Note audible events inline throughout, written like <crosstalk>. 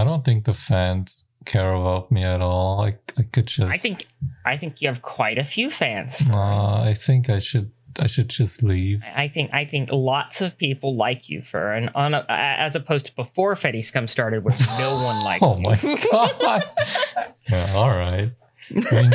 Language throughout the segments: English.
I don't think the fans care about me at all. I, I could just. I think I think you have quite a few fans. Uh, I think I should. I should just leave. I think I think lots of people like you for an on a, as opposed to before Fetty Scum started, where no one liked <laughs> Oh my god. <laughs> yeah, all right. I mean,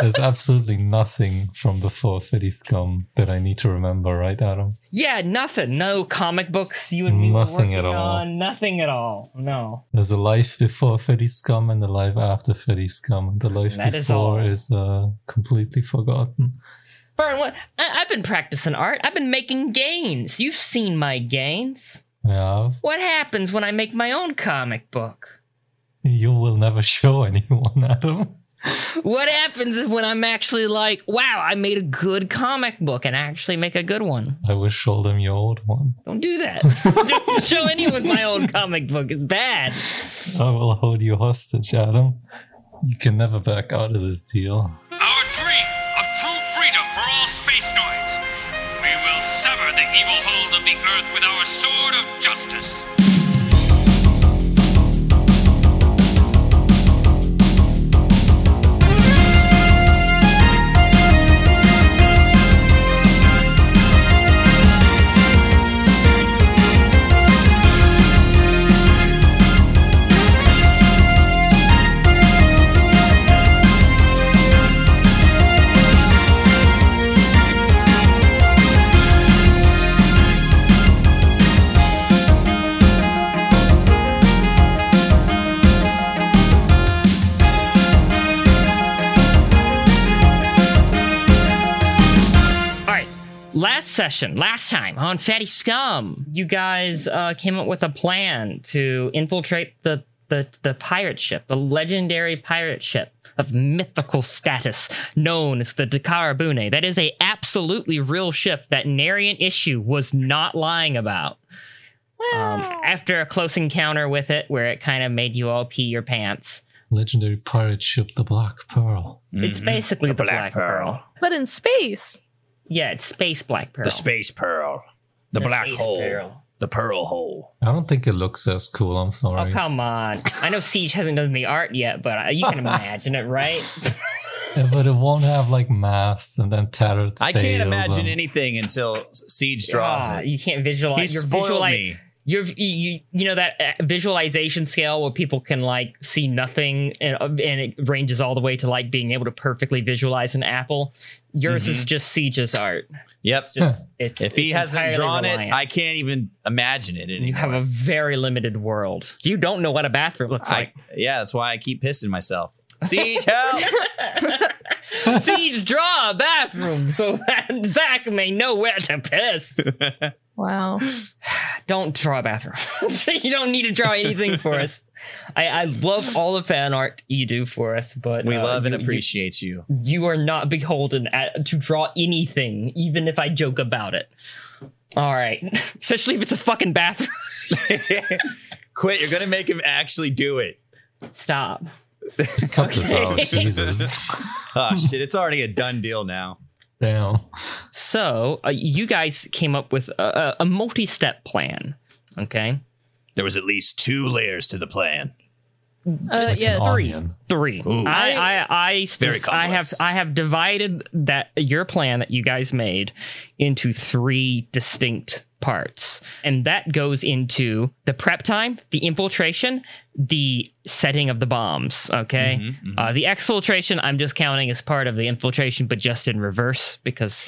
there's absolutely nothing from before Fetty Scum that I need to remember, right, Adam? Yeah, nothing. No comic books you and me Nothing at all. on. Nothing at all. No. There's a life before Fetty Scum and a life after Fetty Scum. And the life That is before all. is, uh, completely forgotten. Burn, what? I, I've been practicing art. I've been making gains. You've seen my gains. Yeah, What happens when I make my own comic book? you will never <laughs> show anyone, Adam. What happens when I'm actually like, wow, I made a good comic book and actually make a good one? I will show them your old one. Don't do that. <laughs> Don't show anyone my old comic book. It's bad. I will hold you hostage, Adam. You can never back out of this deal. Our dream session, last time on Fatty Scum, you guys uh, came up with a plan to infiltrate the, the, the pirate ship, the legendary pirate ship of mythical status known as the Takara Bune. That is a absolutely real ship that Narian Issue was not lying about. Um, after a close encounter with it, where it kind of made you all pee your pants, Legendary pirate ship, the Black Pearl. it's basically the, Black, Pearl. But in space. Yeah, it's Space Black Pearl. The space pearl. The, black Space hole. Pearl. The pearl hole. I don't think it looks as cool. I'm sorry. Oh, sorry. come on. I know Siege hasn't done the art yet, but you can <laughs> imagine it, right? Yeah, but it won't have like masts and then tattered. I can't imagine and- anything until Siege draws Ah, it. You can't visualize. He Your spoiled visualize. me. Your you, you you know that uh, visualization scale where people can like see nothing and, uh, and it ranges all the way to like being able to perfectly visualize an apple. Yours is just Siege's art. Yep. It's just it's If he it's hasn't drawn reliant. it, I can't even imagine it anymore. you have a very limited world. You don't know what a bathroom looks I- like. yeah, that's why I keep pissing myself. <laughs> Siege, help! Siege, draw a bathroom so that Zach may know where to piss. <laughs> Wow. <sighs> don't draw a bathroom. <laughs> <laughs> you don't need to draw anything for us. I, I love all the fan art you do for us, but we uh, love and you- you- appreciate you. You, are not beholden at, to draw anything, even if I joke about it. All right, <laughs> especially if it's a fucking bathroom. Quit. You're going to make him actually do it. Stop. Cut this out, Okay. Jesus. Oh, shit. It's already a done deal now. Damn. So uh, you guys came up with a, a, a multi-step plan. Okay, There was at least two layers to the plan. Uh, Like yes. an onion. three. Ooh. I, I, I, Very I have. I have divided that your plan that you guys made into three distinct parts, and that goes into the prep time, the infiltration, the setting of the bombs. Okay, Mhm, mhm. Uh, the exfiltration I'm just counting as part of the infiltration, but just in reverse because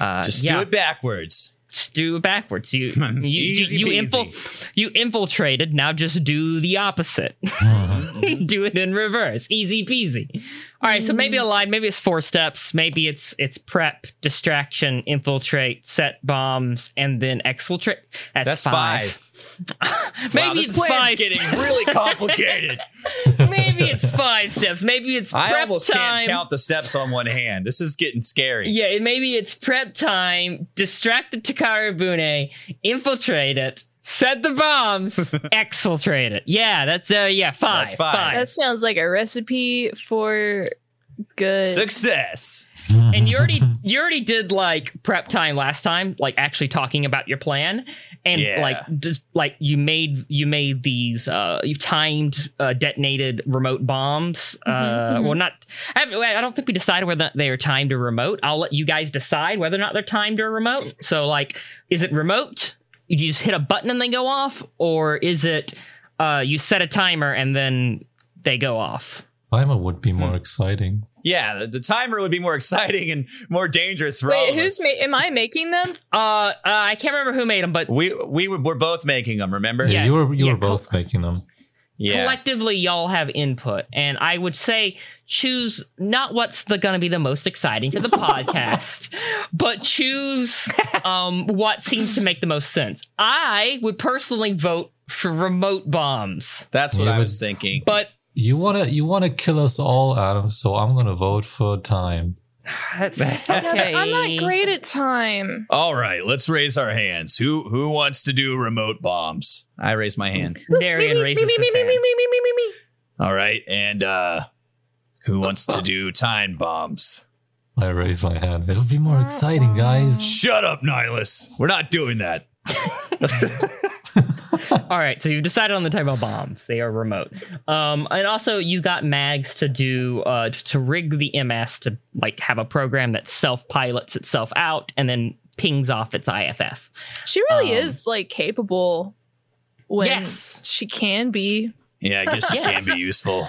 uh, Just yeah, do it backwards. Just do it backwards. You <laughs> you you, you, infil- you infiltrated. Now just do the opposite. Mhm. <laughs> do it in reverse. Easy peasy. All right, so maybe a line, maybe it's four steps, maybe it's it's prep, distraction, infiltrate, set bombs, and then exfiltrate. That's, That's five. five. Maybe wow, this it's plan's five. getting steps. really <laughs> complicated. maybe it's five steps. Maybe it's prep time. I almost time. can't count the steps on one hand. This is getting scary. Yeah, maybe it's prep time. Distract the Takara Bune, infiltrate it, set the bombs, <laughs> exfiltrate it. Yeah, that's uh, yeah, five. That's five. That sounds like a recipe for Good. Success. and you already you already did like prep time last time, like actually talking about your plan, and Yeah. like just like you made you made these uh you timed uh, detonated remote bombs. uh mhm. Well, not I, I don't think we decided whether they are timed or remote. I'll let you guys decide whether or not they're timed or remote. So like, is it remote? You just hit a button and they go off, or is it uh you set a timer and then they go off? Timer would be Hmm. more exciting. Yeah, the, the timer would be more <laughs> exciting and more dangerous for all of who's us. ma- am I making them? Uh, uh I can't remember who made them, but we we were, we're both making them. Remember? Yeah. you were you yeah, were both making them. Yeah. collectively y'all have input and i would say choose not what's the gonna be the most exciting for the <laughs> podcast but choose um what seems to make the most sense i would personally vote for remote bombs That's what Yeah, I but- was thinking. but You wanna you wanna kill us all, Adam. So I'm gonna vote for time. that's <laughs> okay I'm not great at time. All right, let's raise our hands. Who who wants to do remote bombs? I raise my hand. darian raises me, me, his me, hand. me, me, me, me, me, me. All right, and uh who wants to do time bombs? I raise my hand. It'll be more exciting, guys. Shut up, Nihilus. We're not doing that. <laughs> <laughs> All right, so you decided on the type of bombs. They are remote. Um, and also you got Mags to do uh to rig the MS to like have a program that self pilots itself out and then pings off its IFF. She really Um, is like capable when Yes. she can be. Yeah, I guess she <laughs> Yeah. can be useful.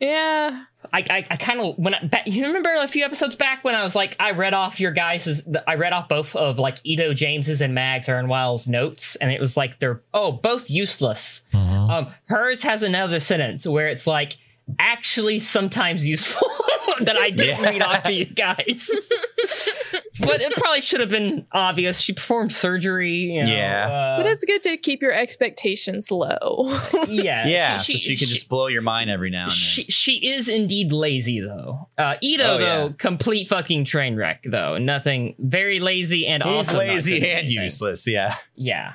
Yeah. I I, I kind of when I, ba- you remember a few episodes back when I was like I read off your guys' I read off both of like Ito James's and Mags Ernwell's notes and it was like they're oh both useless. Mhm. Um, hers has another sentence where it's like actually sometimes useful <laughs> that I didn't Yeah. read off to you guys. <laughs> but it probably should have been obvious. She performed surgery. You know, Yeah. But uh, it's good to keep your expectations low. yeah. <laughs> Yeah, so she, can just blow your mind every now and then. She she is indeed lazy though. Uh, Ito Oh, though, yeah. complete fucking train wreck though. Nothing, very lazy and He's also lazy and anything. useless. Yeah. Yeah.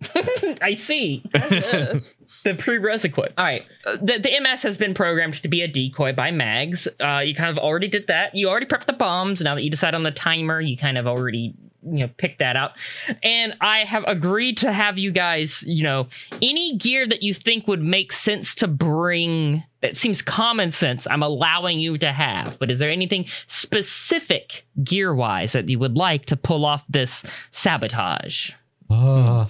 <laughs> I see. <laughs> the prerequisite. All right. Uh, The, the MS has been programmed to be a decoy by Mags. Uh, you kind of already did that. You already prepped the bombs. Now that you decide on the timer, you kind of already you know picked that out. And I have agreed to have you guys, you know, any gear that you think would make sense to bring that seems common sense, I'm allowing you to have. But is there anything specific gear wise that you would like to pull off this sabotage? Uh,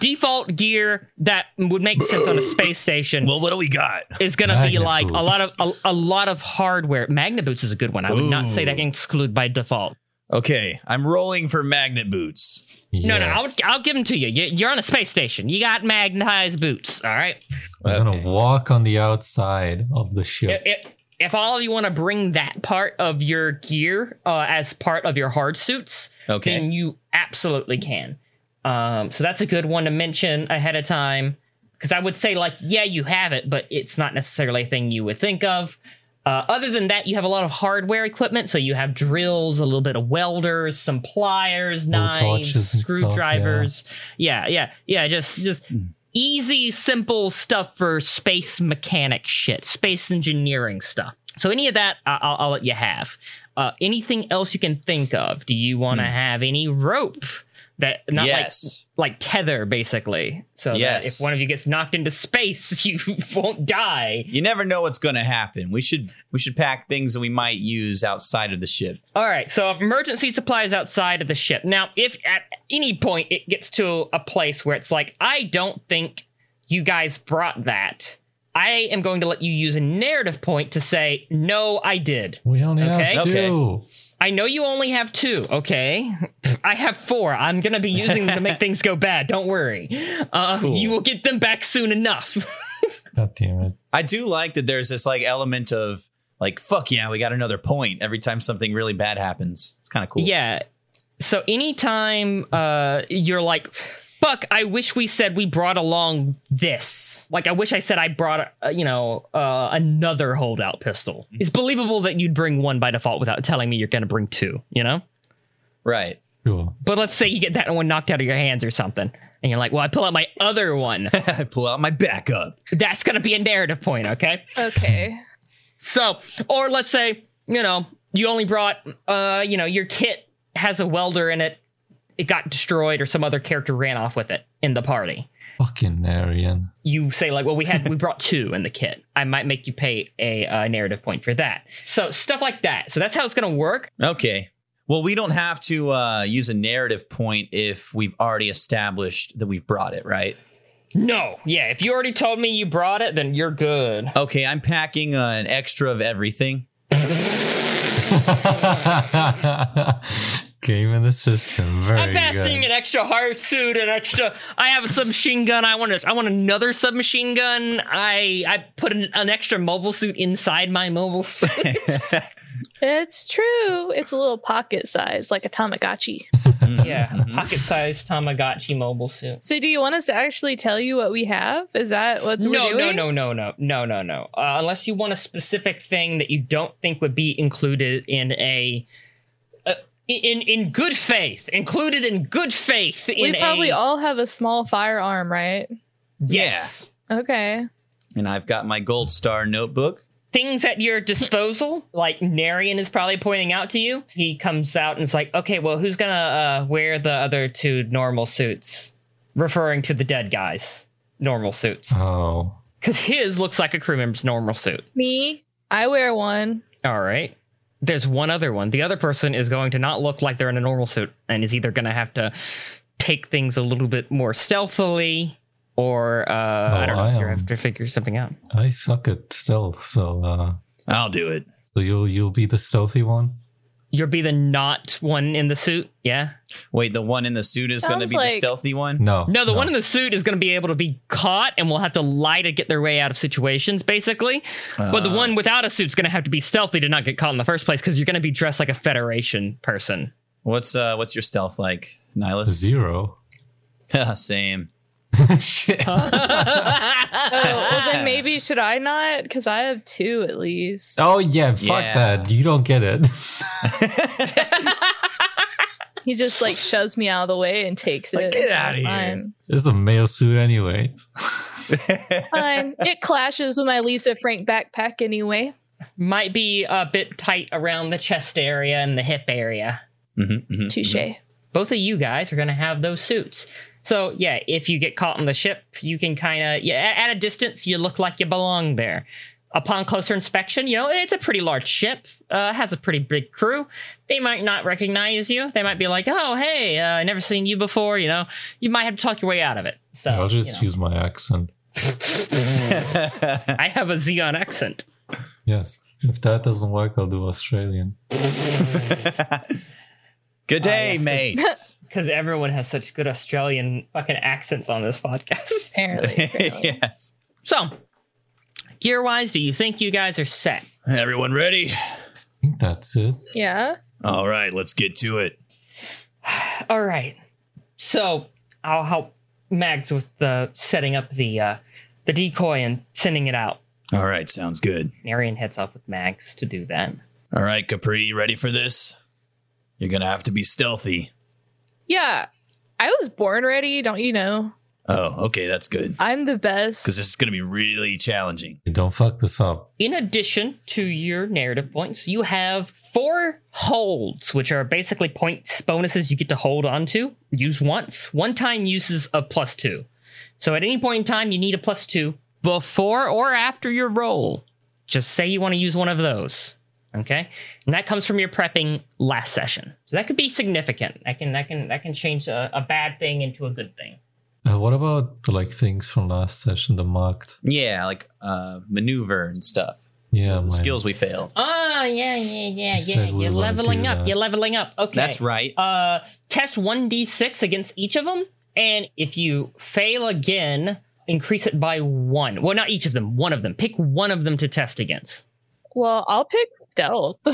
default gear that would make sense on a space station Well, what do we got? is going to be Magnet like a lot of a, a lot of hardware. Magnet boots is a good one. I would not say that Ooh. can exclude by default. Okay, I'm rolling for magnet boots. No, no, yes. I'll I'll give them to you. you. You're on a space station. You got magnetized boots. All right. I'm Okay. gonna walk on the outside of the ship. If, if, if all of you want to bring that part of your gear uh, as part of your hard suits, Okay. then you absolutely can. Um, so that's a good one to mention ahead of time. Because I would say, like, yeah, you have it, but it's not necessarily a thing you would think of. Uh, other than that, you have a lot of hardware equipment. So you have drills, a little bit of welders, some pliers, knives, and stuff, screwdrivers. yeah, yeah, yeah. Just, just Hmm. easy, simple stuff for space mechanic shit, space engineering stuff. So any of that, I- I'll, I'll let you have. Uh, anything else you can think of? Do you want to Hmm. have any rope that not yes. like like tether basically, so that Yes. if one of you gets knocked into space, <laughs> you won't die. you never know what's going to happen. We should we should pack things that we might use outside of the ship. All right, so emergency supplies outside of the ship. Now, if at any point it gets to a place where it's like, I don't think you guys brought that, I am going to let you use a narrative point to say, no, I did. we only Okay. have Okay. Two. I know you only have two, okay? <laughs> I have four. I'm going to be using them to make <laughs> things go bad. Don't worry. Uh, Cool. You will get them back soon enough. <laughs> God damn it. I do like that there's this like element of like fuck yeah, we got another point every time something really bad happens. It's kind of cool. Yeah. So anytime uh, you're like, fuck, I wish we said we brought along this. Like, I wish I said I brought, uh, you know, uh, another holdout pistol. It's believable that you'd bring one by default without telling me you're going to bring two, you know? Right. Sure. But let's say you get that one knocked out of your hands or something. And you're like, well, I pull out my other one. <laughs> I pull out my backup. That's going to be a narrative point, okay? Okay. So, or let's say, you know, you only brought, uh, you know, your kit has a welder in it. It got destroyed, or some other character ran off with it in the party. Fucking Narian. You say like, well, we had we brought two in the kit. I might make you pay a uh, narrative point for that. So stuff like that. So that's how it's gonna work. Okay. Well, we don't have to uh, use a narrative point if we've already established that we've brought it, right? No, yeah. If you already told me you brought it, then you're good. Okay, I'm packing uh, an extra of everything. <laughs> <laughs> Game in the system. Very I'm passing good. an extra hard suit, an extra. I have a submachine gun. I want to. I want another submachine gun. I I put an, an extra mobile suit inside my mobile suit. <laughs> <laughs> It's true. It's a little pocket size, like a Tamagotchi. Yeah, pocket-sized Tamagotchi mobile suit. So, do you want us to actually tell you what we have? Is that what's No, we're no, doing? no, no, no, no, no, no. Uh, unless you want a specific thing that you don't think would be included in a. Uh, in in good faith, included in good faith. We In probably a, all have a small firearm, right? yes. Okay. And I've got my gold star notebook. Things at your disposal, <laughs> like Narian is probably pointing out to you. He comes out and is like, okay, well, who's gonna uh, wear the other two normal suits? Referring to the dead guys' normal suits. Oh. Because his looks like a crew member's normal suit. Me, I wear one. All right. There's one other one. The other person is going to not look like they're in a normal suit and is either going to have to take things a little bit more stealthily or, uh, I don't know, I you're have to figure something out. I suck at stealth, so uh I'll do it. so you'll you'll be the stealthy one? You'll be the not one in the suit, yeah? Wait, the one in the suit is going to Sounds be the stealthy one? No. No, the one in the suit is going to be able to be caught and will have to lie to get their way out of situations, basically. but the Uh, one without a suit's going to have to be stealthy to not get caught in the first place because you're going to be dressed like a Federation person. What's uh what's your stealth like, Nihilus? Zero. <laughs> Same. <laughs> Shit. <laughs> Oh, well, then <laughs> maybe should I not? Because I have two at least. Oh yeah, fuck Yeah. that. You don't get it. He just like shoves me out of the way and takes Like, it. get outta here. Fine. It's a male suit anyway. Fine. It clashes with my Lisa Frank backpack anyway. Might be a bit tight around the chest area and the hip area. Mhm, mhm, Touche. mhm. Both of you guys are going to have those suits. So, yeah, if you get caught on the ship, you can kind of, yeah, at at a distance, you look like you belong there. Upon closer inspection, you know, it's a pretty large ship, uh, has a pretty big crew. They might not recognize you. They might be like, oh, hey, uh, I never seen you before, you know. You might have to talk your way out of it. So, I'll just you know. use my accent. <laughs> I have a Xeon accent. Yes. If that doesn't work, I'll do Australian. <laughs> Good day, <laughs> yes. mates. Because everyone has such good Australian fucking accents on this podcast. <laughs> Apparently. apparently. <laughs> yes. so, gear wise, do you think you guys are set? Everyone ready? I think that's it. Yeah. All right, let's get to it. <sighs> All right. So I'll help Mags with the setting up the uh, the decoy and sending it out. All right, sounds good. Narian heads off with Mags to do that. All right, Capri, you ready for this? You're going to have to be stealthy. Yeah. I was born ready, don't you know? Oh, okay, that's good. I'm the best. Because this is going to be really challenging. Don't fuck this up. In addition to your narrative points, you have four holds, which are basically points bonuses you get to hold on to. Use once. One time uses a plus two. So at any point in time, you need a plus two before or after your roll. Just say you want to use one of those. Okay? And that comes from your prepping last session. So that could be significant. That can that can that can change a, a bad thing into a good thing. Uh, what about the like things from last session, the marked? Yeah, like uh, maneuver and stuff. Yeah, my- skills we failed. Oh yeah, yeah, yeah, You yeah. You're leveling up. that. You're leveling up. Okay. That's right. uh, test 1d6 against each of them. And if you fail again, increase it by one. Well, not each of them, one of them. Pick one of them to test against. Well, I'll pick stealth. <laughs>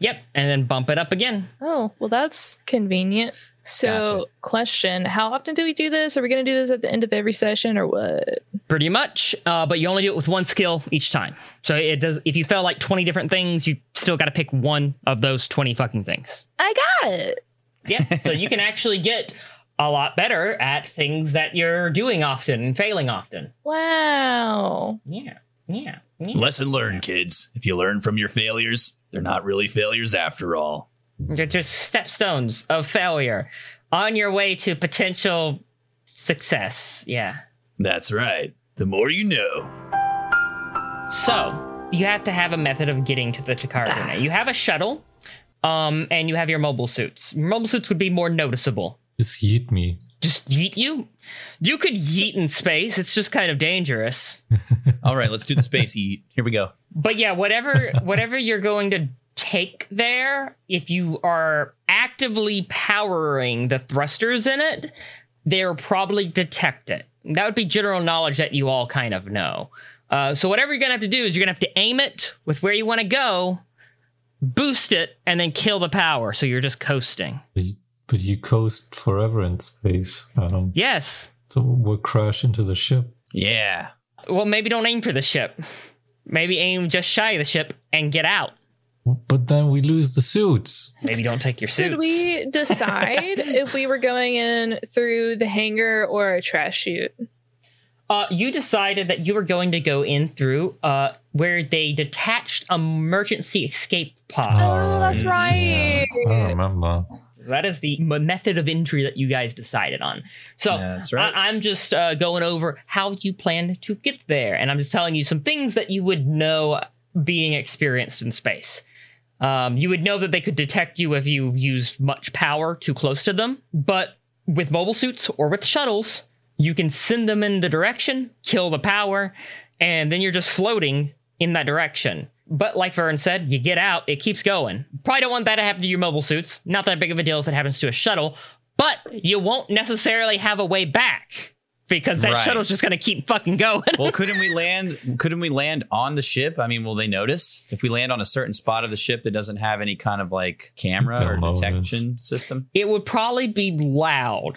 Yep, and then bump it up again. oh, well, that's convenient. So, Gotcha. question How often do we do this? Are we going to do this at the end of every session or what? Pretty much, uh, but you only do it with one skill each time. So it does. If you fail like twenty different things, you still got to pick one of those twenty fucking things. I got it. Yeah, so you can actually get a lot better at things that you're doing often and failing often. Wow. Yeah, yeah. Lesson learned, kids. If you learn from your failures, they're not really failures after all. They're just stepstones of failure on your way to potential success. Yeah. That's right. The more you know. So you have to have a method of getting to the Takara Bune. You have a shuttle, um, and you have your mobile suits. Mobile suits would be more noticeable. Just yeet me. Just yeet you. You could yeet in space. It's just kind of dangerous. <laughs> All right, let's do the space eat. Here we go. But yeah, whatever <laughs> whatever you're going to take there, if you are actively powering the thrusters in it, they'll probably detect it. That would be general knowledge that you all kind of know. Uh, so whatever you're gonna have to do is you're gonna have to aim it with where you want to go, boost it, and then kill the power. So you're just coasting. But you, coast forever in space. Um, Yes. so we'll crash into the ship. Yeah. Well, maybe don't aim for the ship. Maybe aim just shy of the ship and get out. But then we lose the suits. Maybe don't take your suits. Did <laughs> we decide if we were going in through the hangar or a trash chute? Uh, you decided that you were going to go in through uh, where they detached emergency escape pod. Oh, that's right. Yeah, I remember. That is the method of entry that you guys decided on. So right. I- I'm just uh, going over how you plan to get there, and I'm just telling you some things that you would know being experienced in space. Um, you would know that they could detect you if you used much power too close to them, but with mobile suits or with shuttles, you can send them in the direction, kill the power, and then you're just floating in that direction. But like Vern said, you get out, it keeps going. Probably don't want that to happen to your mobile suits. Not that big of a deal if it happens to a shuttle, but you won't necessarily have a way back because that Right. shuttle's just going to keep fucking going. Well, <laughs> couldn't we land? Couldn't we land on the ship? I mean, will they notice if we land on a certain spot of the ship that doesn't have any kind of like camera or notice. detection system? it would probably be loud,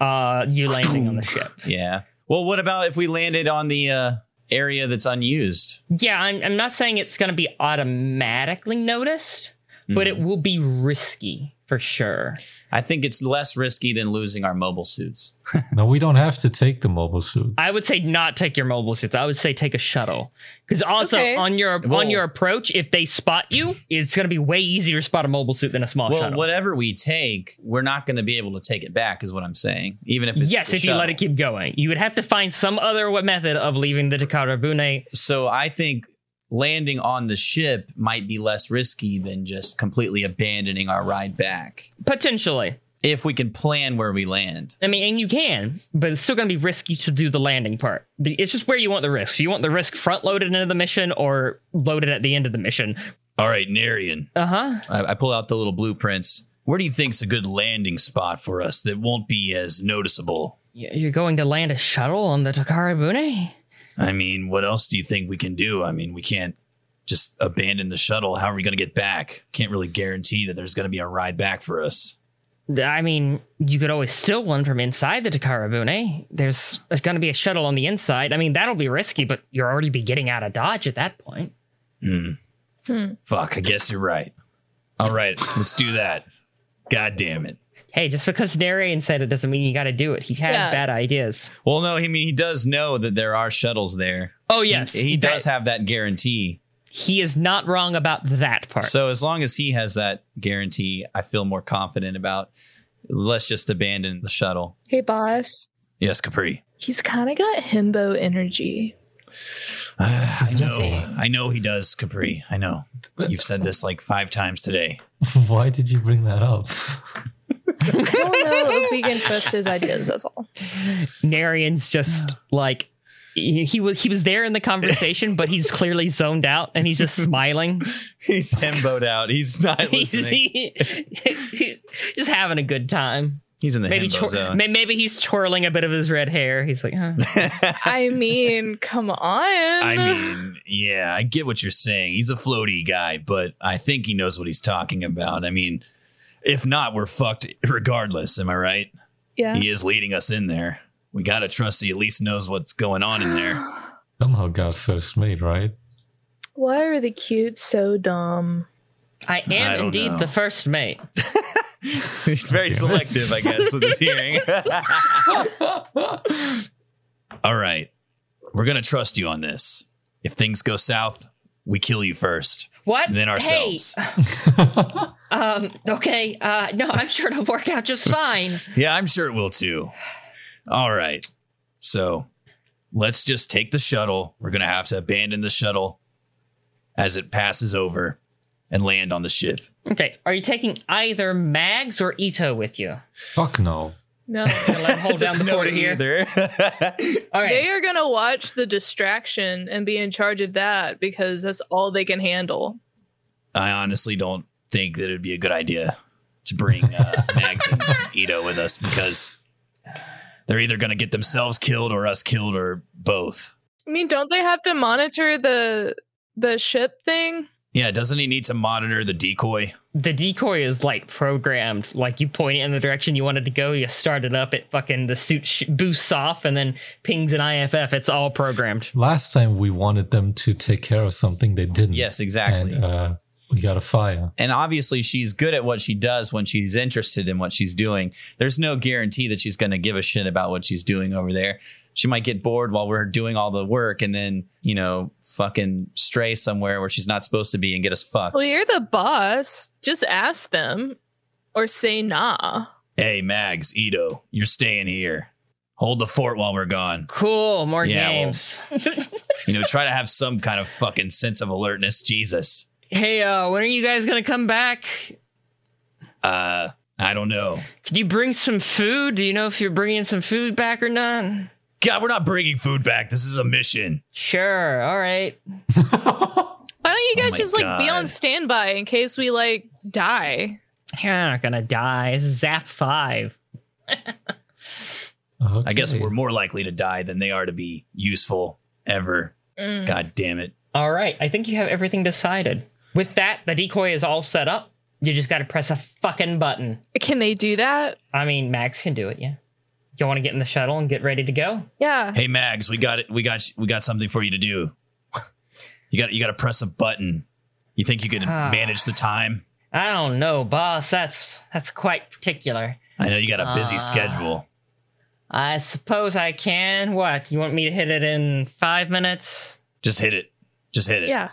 uh, you landing on the ship. Yeah. Well, what about if we landed on the uh, area that's unused? Yeah, I'm, I'm not saying it's going to be automatically noticed, but hmm. it will be risky for sure. I think it's less risky than losing our mobile suits. <laughs> No, we don't have to take the mobile suits. I would say not take your mobile suits. I would say take a shuttle. Because also Okay. on your Well- on your approach, if they spot you, it's going to be way easier to spot a mobile suit than a small shuttle. well, shuttle. whatever we take, we're not going to be able to take it back, is what I'm saying. Even if it's yes, the if you let it keep going, you would have to find some other wa- method of leaving the Takara Bune. So I think landing on the ship might be less risky than just completely abandoning our ride back. Potentially. If we can plan where we land. I mean, and you can, but it's still going to be risky to do the landing part. It's just where you want the risk. You want the risk front loaded into the mission or loaded at the end of the mission. All right, Narian. Uh huh. I, I pull out the little blueprints. Where do you think's a good landing spot for us that won't be as noticeable? You're going to land a shuttle on the Takara Bune? I mean, what else do you think we can do? I mean, we can't just abandon the shuttle. How are we going to get back? Can't really guarantee that there's going to be a ride back for us. I mean, you could always steal one from inside the Takara Bune. There's, there's going to be a shuttle on the inside. I mean, that'll be risky, but you'll already be getting out of Dodge at that point. Hmm. Hmm. Fuck, I guess you're right. All right, let's do that. God damn it. Hey, just because Narian said it doesn't mean you got to do it. He has Yeah. bad ideas. Well, no, I mean, he does know that there are shuttles there. Oh, yes. He, he that- does have that guarantee. He is not wrong about that part. So as long as he has that guarantee, I feel more confident about let's just abandon the shuttle. Hey, boss. Yes, Capri. He's kind of got himbo energy. Uh, I know. I know he does, Capri. I know. You've said this like five times today. <laughs> Why did you bring that up? <laughs> I don't know if <laughs> we can trust his ideas. That's all. Narian's just like he, he was he was there in the conversation, but he's clearly zoned out and he's just smiling. <laughs> He's hemboed out. He's not <laughs> he's listening. he- he's just having a good time. He's in the Maybe himbo twir- zone. maybe he's twirling a bit of his red hair. He's like, huh. I mean, come on. I mean, yeah, I get what you're saying. He's a floaty guy, but I think he knows what he's talking about. I mean, if not, we're fucked regardless. Am I right? yeah. He is leading us in there. We got to trust he at least knows what's going on in there. <sighs> Somehow got first mate, right? Why are the cutes so dumb? I am I indeed know. the first mate. <laughs> He's very selective, I guess, with his hearing. <laughs> All right. We're going to trust you on this. If things go south, we kill you first, What? and then ourselves. Hey, <laughs> um, okay. Uh, no, I'm sure it'll work out just fine. <laughs> Yeah, I'm sure it will too. All right. So let's just take the shuttle. We're going to have to abandon the shuttle as it passes over and land on the ship. Okay, are you taking either Mags or Ito with you? Fuck no. No. <laughs> Gonna let him hold down the Doesn't fort here. either. <laughs> <laughs> All right. They are going to watch the distraction and be in charge of that because that's all they can handle. I honestly don't think that it'd be a good idea to bring uh, Mags and Ito with us because they're either going to get themselves killed or us killed or both. I mean, don't they have to monitor the the ship thing? Yeah, doesn't he need to monitor the decoy? the decoy is like programmed. Like you point it in the direction you wanted to go, you start it up, it fucking the suit sh- boosts off, and then pings an IFF. It's all programmed. Last time we wanted them to take care of something they didn't. Yes, exactly. And uh, we got a fire. and obviously she's good at what she does when she's interested in what she's doing. There's no guarantee that she's going to give a shit about what she's doing over there. She might get bored while we're doing all the work and then, you know, fucking stray somewhere where she's not supposed to be and get us fucked. Well, you're the boss. Just ask them or say nah. Hey, Mags, Ito, you're staying here. Hold the fort while we're gone. Cool, more Yeah, well- games. <laughs> You know, try to have some kind of fucking sense of alertness. Jesus. hey, uh, when are you guys gonna come back? Uh, I don't know. Could you bring some food? Do you know if you're bringing some food back or not? God, we're not bringing food back. This is a mission. Sure. All right. <laughs> Why don't you Oh guys my just like be on standby in case we like die? You're not gonna die. It's Zap Five. <laughs> I guess we're more likely to die than they are to be useful ever. Mm. God damn it. All right. I think you have everything decided. With that, the decoy is all set up. You just got to press a fucking button. Can they do that? I mean, Mags can do it. Yeah. You want to get in the shuttle and get ready to go? Yeah. Hey Mags, we got it. We got we got something for you to do. <laughs> You got you got to press a button. You think you can Ah. manage the time? I don't know, boss. That's that's quite particular. I know you got a busy Ah. schedule. I suppose I can. What? You want me to hit it in five minutes? Just hit it. Just hit it. Yeah.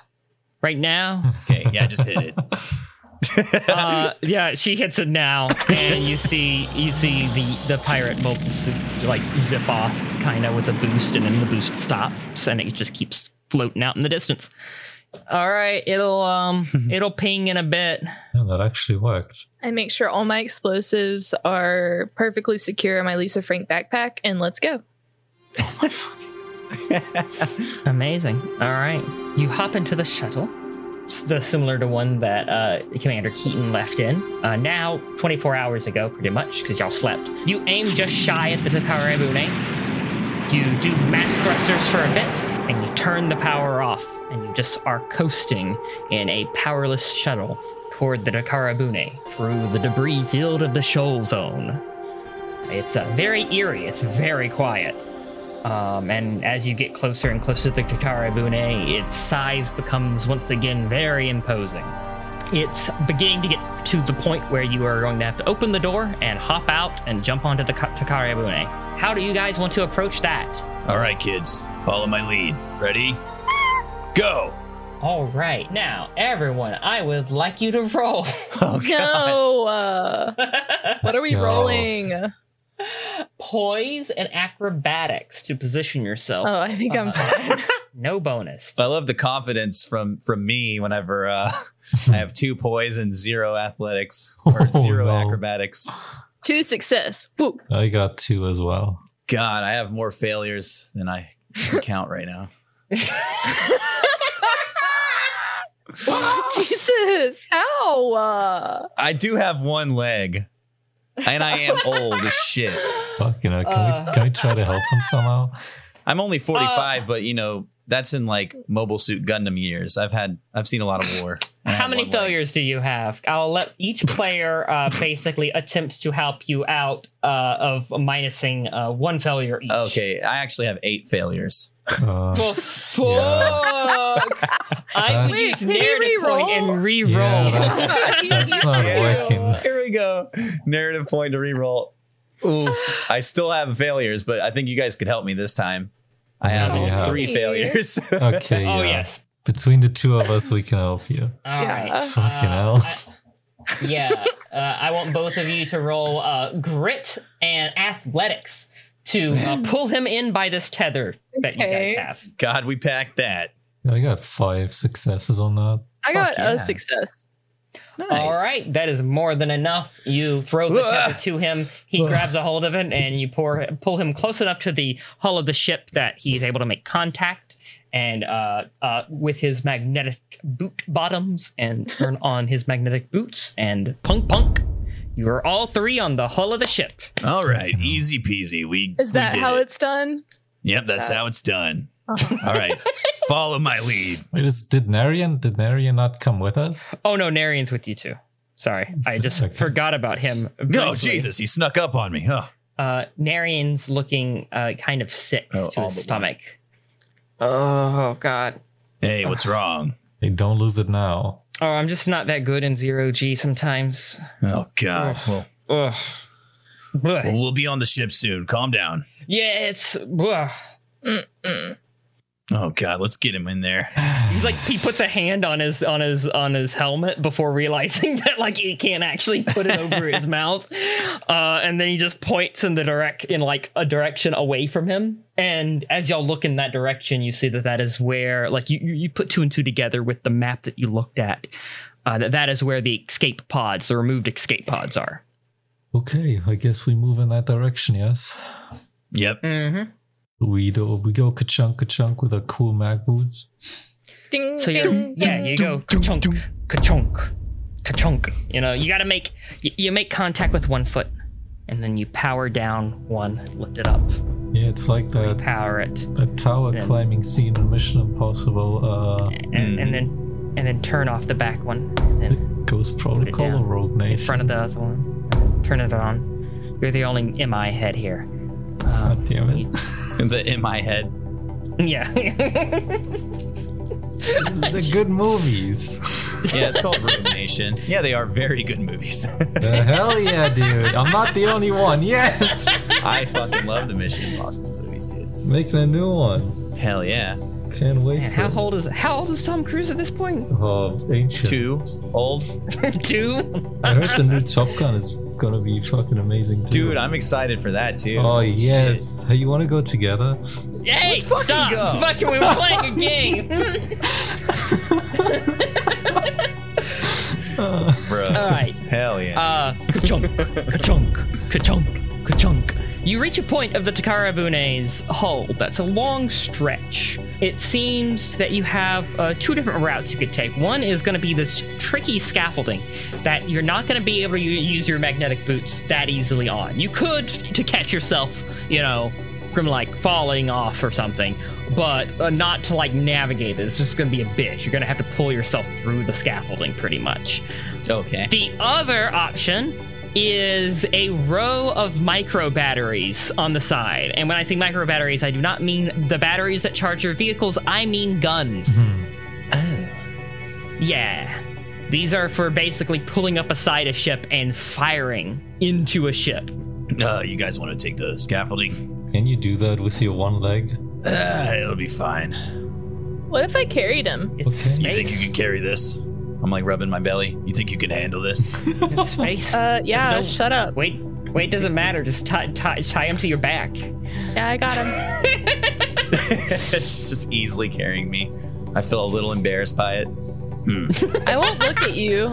Right now? Okay. Yeah. Just hit it. <laughs> uh, yeah, she hits it now, and you see you see the the pirate mobile suit like zip off, kind of with a boost, and then the boost stops, and it just keeps floating out in the distance. All right, it'll um <laughs> it'll ping in a bit. Yeah, that actually worked. I make sure all my explosives are perfectly secure in my Lisa Frank backpack, and let's go. <laughs> Amazing. All right, you hop into the shuttle, s- the similar to one that uh, Commander Keaton left in. Uh, now, 24 hours ago, pretty much, because y'all slept. You aim just shy at the Takara Bune. You do mass thrusters for a bit, and you turn the power off, and you just are coasting in a powerless shuttle toward the Takara Bune through the debris field of the shoal zone. It's uh, very eerie. It's very quiet. Um, and as you get closer and closer to the Takara Bune, its size becomes once again very imposing. It's beginning to get to the point where you are going to have to open the door and hop out and jump onto the Ka- Takara Bune. How do you guys want to approach that? All right, kids. Follow my lead. Ready? Go. All right, now everyone, I would like you to roll. <laughs> Oh God. No. Uh, <laughs> what are we go. rolling? Poise and acrobatics to position yourself. Oh, I think I'm Uh, fine. <laughs> no bonus. I love the confidence from from me whenever uh, I have two poise and zero athletics or <laughs> Oh, zero no. acrobatics. Two success. Woo. I got two as well. God, I have more failures than I can <laughs> count right now. Jesus, how? Uh, I do have one leg. And I am old as shit. Fuck, you know, can we can we try to help him somehow? I'm only 45, but you know that's in like Mobile Suit Gundam years. I've had I've seen a lot of war. How many one leg. failures do you have? I'll let each player uh, basically attempt to help you out uh, of minusing uh, one failure each. Okay, I actually have eight failures. Uh, Well, fuck. I would Wait, use narrative point re-roll? and re-roll. Yeah, <laughs> that's not working. Here we go. Narrative point to re-roll. Oof. I still have failures, but I think you guys could help me this time. I have <laughs> <laughs> Yeah. three failures. Okay. oh yes. Between the two of us, we can help you. All right. Yeah. Fucking Uh, hell. I- yeah, uh, I want both of you to roll uh, grit and athletics to uh, pull him in by this tether that you guys have. God, we packed that. I got five successes on that. I got yeah. a success. Nice. All right, that is more than enough. You throw the tether to him. He grabs a hold of it, and you pour, pull him close enough to the hull of the ship that he's able to make contact. And uh, uh, with his magnetic boot bottoms, and turn on his magnetic boots, and punk punk. You are all three on the hull of the ship. All right, easy peasy. We Is we that did how it. it's done? Yep, that's that- how it's done. Uh-huh. All right, <laughs> follow my lead. Wait, is, did Narian did Narian not come with us? Oh no, Narian's with you too. Sorry, I just Okay. forgot about him. No, briefly. Oh, Jesus, he snuck up on me. Huh. Uh, Narian's looking uh, kind of sick Oh, to his but stomach. Oh God. Hey, what's wrong? Hey, don't lose it now. Oh, I'm just not that good in zero G sometimes. Oh God. Well, Ugh. Well, we'll be on the ship soon. Calm down. Yeah, it's. ugh. Mm-mm. Oh God, let's get him in there. He's like he puts a hand on his on his on his helmet before realizing <laughs> that like he can't actually put it over his mouth, uh, and then he just points in the direct in like a direction away from him. And as y'all look in that direction, you see that that is where like you you you put two and two together with the map that you looked at. Uh, that that is where the escape pods, the removed escape pods, are. Okay, I guess we move in that direction. Yes. Yep. Mm-hmm. We do. We go ka-chunk ka-chunk with our cool mag boots. Ding, So you're ding, yeah, ding. you go ka-chunk, ka-chunk, ka-chunk. You know, you got to make you, you make contact with one foot, and then you power down one, lift it up, Yeah, it's like that power it, that tower Then- climbing scene in Mission Impossible. Uh, and, and then and then turn off the back one, and then Ghost Protocol down or Rogue in front of the other one, turn it on. You're the only MI head here. Um, God damn it. you- the in my head. yeah. the good movies. Yeah, it's called Rogue Nation. Yeah, they are very good movies. the hell yeah, dude. I'm not the only one. Yes. I fucking love the Mission Impossible movies, dude. Making a new one. Hell yeah. Can't wait. Man, how it. old is how old is Tom Cruise at this point? Oh, ancient. Two old. <laughs> Two. I heard the new Top Gun is gonna be fucking amazing too. Dude, I'm excited for that too. Oh Holy yes. shit. Hey, you want to go together? Hey, Let's fucking stop! go. Fucking, we were playing a <laughs> game. Bro. All right. Hell yeah. Uh, ka-chunk, ka-chunk, ka-chunk, ka-chunk. You reach a point of the Takara Bune's hull that's a long stretch. It seems that you have uh, two different routes you could take. One is going to be this tricky scaffolding that you're not going to be able to use your magnetic boots that easily on. You could to catch yourself, you know, from like falling off or something, but uh, not to like navigate it. It's just going to be a bitch. You're going to have to pull yourself through the scaffolding pretty much. okay. The other option is a row of micro batteries on the side. And when I say micro batteries, I do not mean the batteries that charge your vehicles, I mean guns. Oh, Yeah. These are for basically pulling up beside a ship and firing into a ship. Uh, you guys want to take the scaffolding? Can you do that with your one leg? Uh, it'll be fine. What if I carried him? It's Okay. You think you space. can carry this? I'm like rubbing my belly. You think you can handle this? It's space. Uh, yeah, There's no- shut up. Wait, wait, doesn't matter. Just tie, tie, tie him to your back. Yeah, I got him. it's just easily carrying me. I feel a little embarrassed by it. I won't look at you.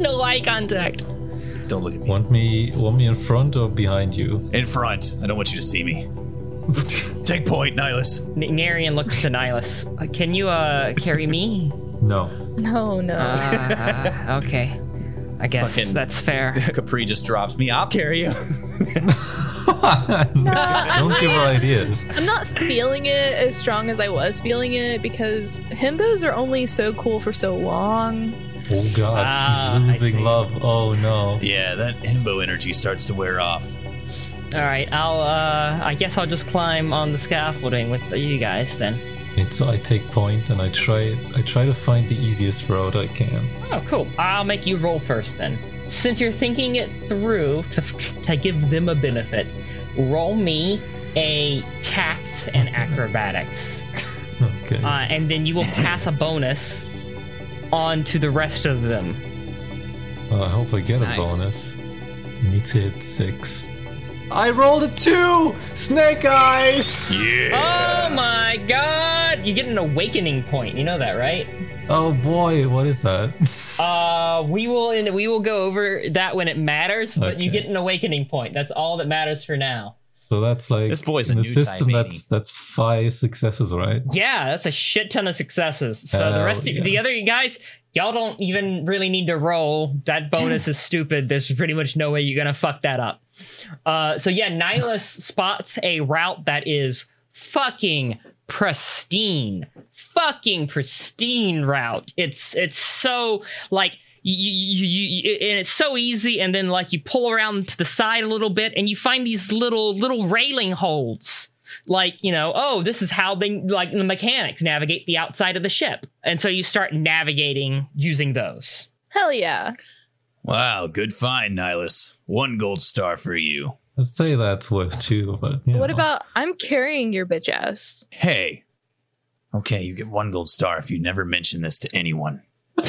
no eye contact. Don't look at me. Want me? Want me in front or behind you? In front. I don't want you to see me. Take point, Nihilus. N- Narian looks to Nihilus. Uh, can you uh carry me? No. No, no. Uh, okay. I guess Fucking- that's fair. <laughs> Capri just drops me. I'll carry you. <laughs> Don't give her ideas. I'm not feeling it as strong as I was feeling it because himbos are only so cool for so long. Oh god, Ah, she's I losing love. Oh no. Yeah, that himbo energy starts to wear off. All right, I'll. uh I guess I'll just climb on the scaffolding with you guys then. And so I take point and I try I try to find the easiest route I can. Oh, cool. I'll make you roll first then. Since you're thinking it through to, to give them a benefit, roll me a tact and acrobatics. Okay. Uh, and then you will pass a bonus on to the rest of them. Well, I hope I get Nice. a bonus. Need to hit six. I rolled a two! Snake eyes! Yeah. Oh my god! You get an awakening point. You know that, right? Oh boy, what is that? <laughs> Uh, we will in, we will go over that when it matters, but you get an awakening point. That's all that matters for now. So that's like This boy's in a the new system. type, ain't That's he? that's five successes, right? Yeah, that's a shit ton of successes. So the rest of yeah. the other guys, y'all don't even really need to roll. That bonus is stupid. There's pretty much no way you're gonna fuck that up. Uh, so yeah, Nihilus spots a route that is fucking pristine, fucking pristine route. It's it's so like. You, you, you, and it's so easy, and then like you pull around to the side a little bit, and you find these little little railing holds like you know oh this is how they like the mechanics navigate the outside of the ship and so you start navigating using those Hell yeah. Wow, good find, Nihilus. One gold star for you. I'd say that's worth two, but you What know. about I'm carrying your bitch ass? Hey. Okay, you get one gold star if you never mention this to anyone. <laughs>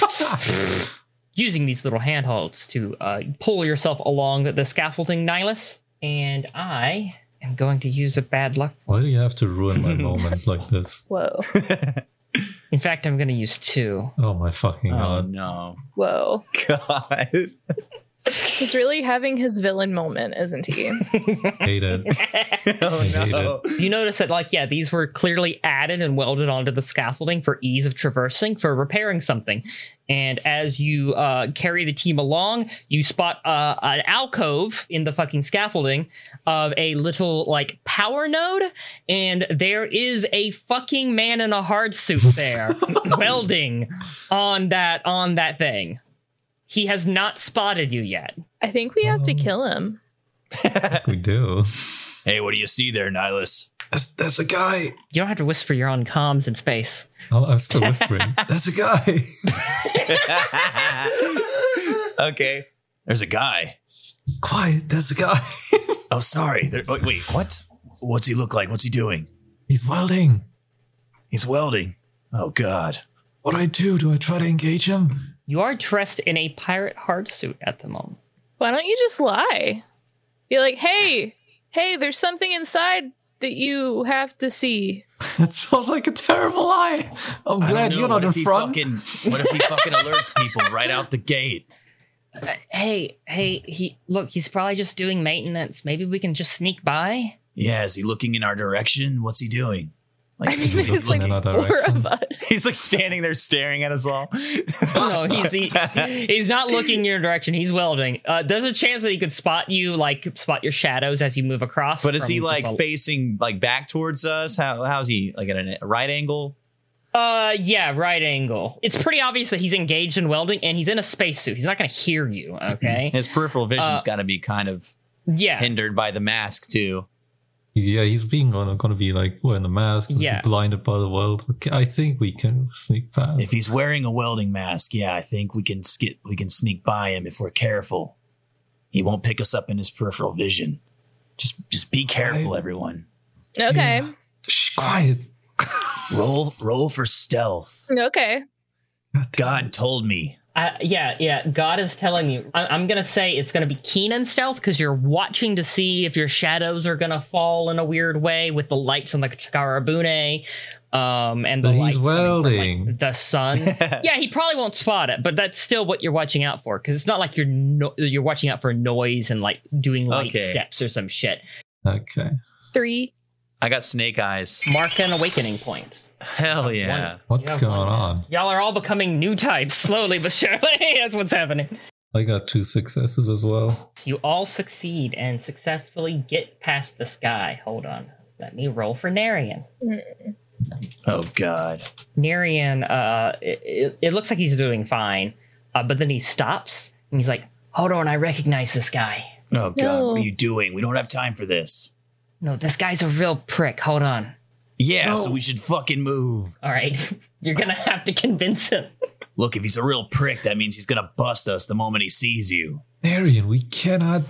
using these little handholds to uh, pull yourself along the, the scaffolding nihilus and i am going to use a bad luck Why do you have to ruin my moment <laughs> like this? Whoa. <laughs> in fact i'm going to use two Oh my fucking Oh god. no. Whoa. God. He's really having his villain moment, isn't he? <laughs> Hate it. oh I hate no. you notice that like yeah these were clearly added and welded onto the scaffolding for ease of traversing for repairing something and as you uh, carry the team along you spot uh, an alcove in the fucking scaffolding of a little like power node and there is a fucking man in a hard suit <laughs> there welding on that on that thing he has not spotted you yet I think we have to Um, kill him. <laughs> We do. Hey, what do you see there, Nihilus? That's, that's a guy. you don't have to whisper you're on comms in space Oh, I'm still whispering. <laughs> that's a guy. <laughs> okay. There's a guy. Quiet. That's a guy. <laughs> Oh, sorry. There, wait, wait, what? What's he look like? What's he doing? He's welding. He's welding. Oh, God. What do I do? Do I try to engage him? You are dressed in a pirate hard suit at the moment. Why don't you just lie? Be like, hey, hey, there's something inside that you have to see. <laughs> That sounds like a terrible lie. I'm I glad you're What not in if he front. Fucking, what if he fucking <laughs> alerts people right out the gate? Uh, hey, hey, he look, he's probably just doing maintenance. Maybe we can just sneak by. Yeah, is he looking in our direction? What's he doing? Like, I mean, <laughs> he there's like looking in our four direction? of us. <laughs> He's like standing there staring at us all. <laughs> No, he's he, he's not looking your direction. He's welding. Uh, there's a chance that he could spot you, like spot your shadows as you move across. But is he like a- facing like back towards us? How how's he like at a right angle? Uh, yeah, right angle. It's pretty obvious that he's engaged in welding, and he's in a spacesuit. He's not going to hear you. Okay. His peripheral vision's Uh, got to be kind of Yeah. hindered by the mask too. He's, yeah, he's being gonna, gonna be like wearing a mask, Yeah. blinded by the world. Okay, I think we can sneak past. if he's wearing a welding mask, yeah, I think we can skip. We can sneak by him if we're careful. He won't pick us up in his peripheral vision. Just, just be careful, I- everyone. Okay. Shh, quiet. Roll, roll for stealth. Okay. God told me. Uh, yeah, yeah. God is telling you. I- I'm gonna say it's gonna be keen Keenan stealth because you're watching to see if your shadows are gonna fall in a weird way with the lights on the Takara Bune, um, and the But he's lights coming from, like, welding. the sun. <laughs> yeah, he probably won't spot it, but that's still what you're watching out for because it's not like you're no- you're watching out for noise and like doing light Okay. steps or some shit. Okay. Three. I got snake eyes. Mark an awakening point. Hell yeah. What's going one. on? Y'all are all becoming new types slowly but surely. <laughs> That's what's happening. I got two successes as well. You all succeed and successfully get past this guy. Hold on. Let me roll for Narian. Oh God. Narian, uh, it, it, it looks like he's doing fine, uh, but then he stops and he's like, "Hold on, I recognize this guy. Oh God. No. What are you doing? We don't have time for this. No, this guy's a real prick. Hold on. Yeah, so we should fucking move. All right, <laughs> you're gonna have to convince him. Look, if he's a real prick, that means he's gonna bust us the moment he sees you. Arian, we cannot.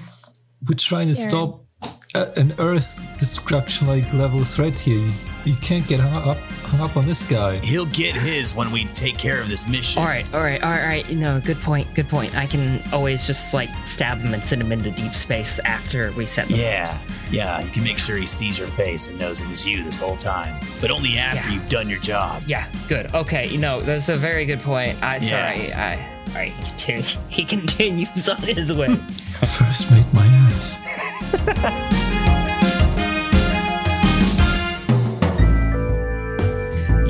We're trying to Aaron. stop a, an Earth destruction like level threat here. You, you can't get hung up, hung up on this guy. He'll get his when we take care of this mission. All right, all right, all right, all right. No, good point. Good point. I can always just like stab him and send him into deep space after we set the Yeah, ropes. yeah. You can make sure he sees your face and knows it was you this whole time, but only after Yeah. you've done your job. Yeah, good. Okay, you know that's a very good point. I Yeah. sorry. I all right. He continues, he continues <laughs> on his way. <laughs> First, make my ass. <laughs>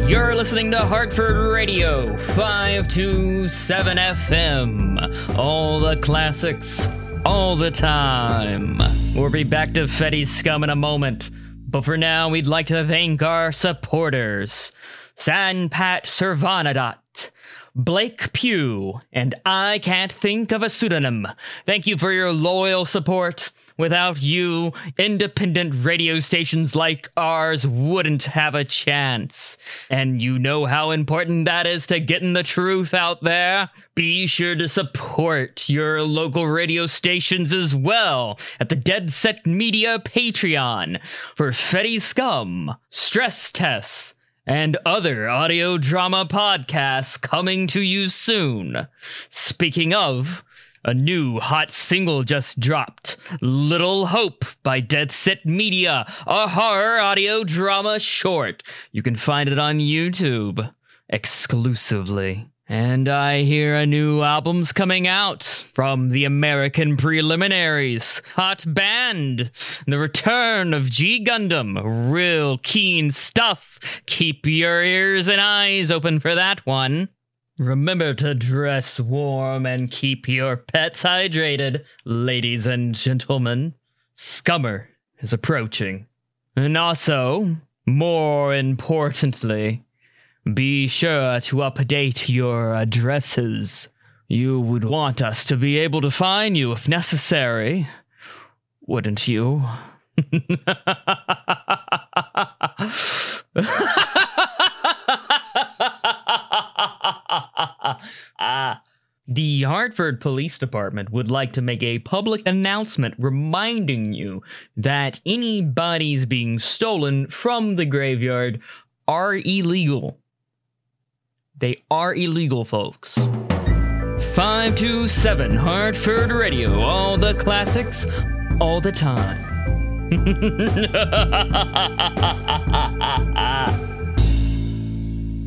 You're listening to Hartford Radio 527 FM. All the classics, all the time. We'll be back to Fetty's Scum in a moment. But for now, we'd like to thank our supporters Sanpat Servanadat, Blake Pugh, and I Can't Think of a Pseudonym. Thank you for your loyal support. Without you, independent radio stations like ours wouldn't have a chance. And you know how important that is to getting the truth out there? Be sure to support your local radio stations as well at the Dead Set Media Patreon for Fetty Scum, Stress Tests, and other audio drama podcasts coming to you soon. Speaking of, a new hot single just dropped Little Hope by Dead Set Media, a horror audio drama short. You can find it on YouTube exclusively. And I hear a new album's coming out from the American Preliminaries. Hot Band. The return of G Gundam. Real keen stuff. Keep your ears and eyes open for that one. Remember to dress warm and keep your pets hydrated, ladies and gentlemen. Scummer is approaching. And also, more importantly, be sure to update your addresses. You would want us to be able to find you if necessary, wouldn't you? <laughs> Ah. The Hartford Police Department would like to make a public announcement reminding you that any bodies being stolen from the graveyard are illegal. They are illegal, folks. 527 Hartford Radio, all the classics, all the time. <laughs>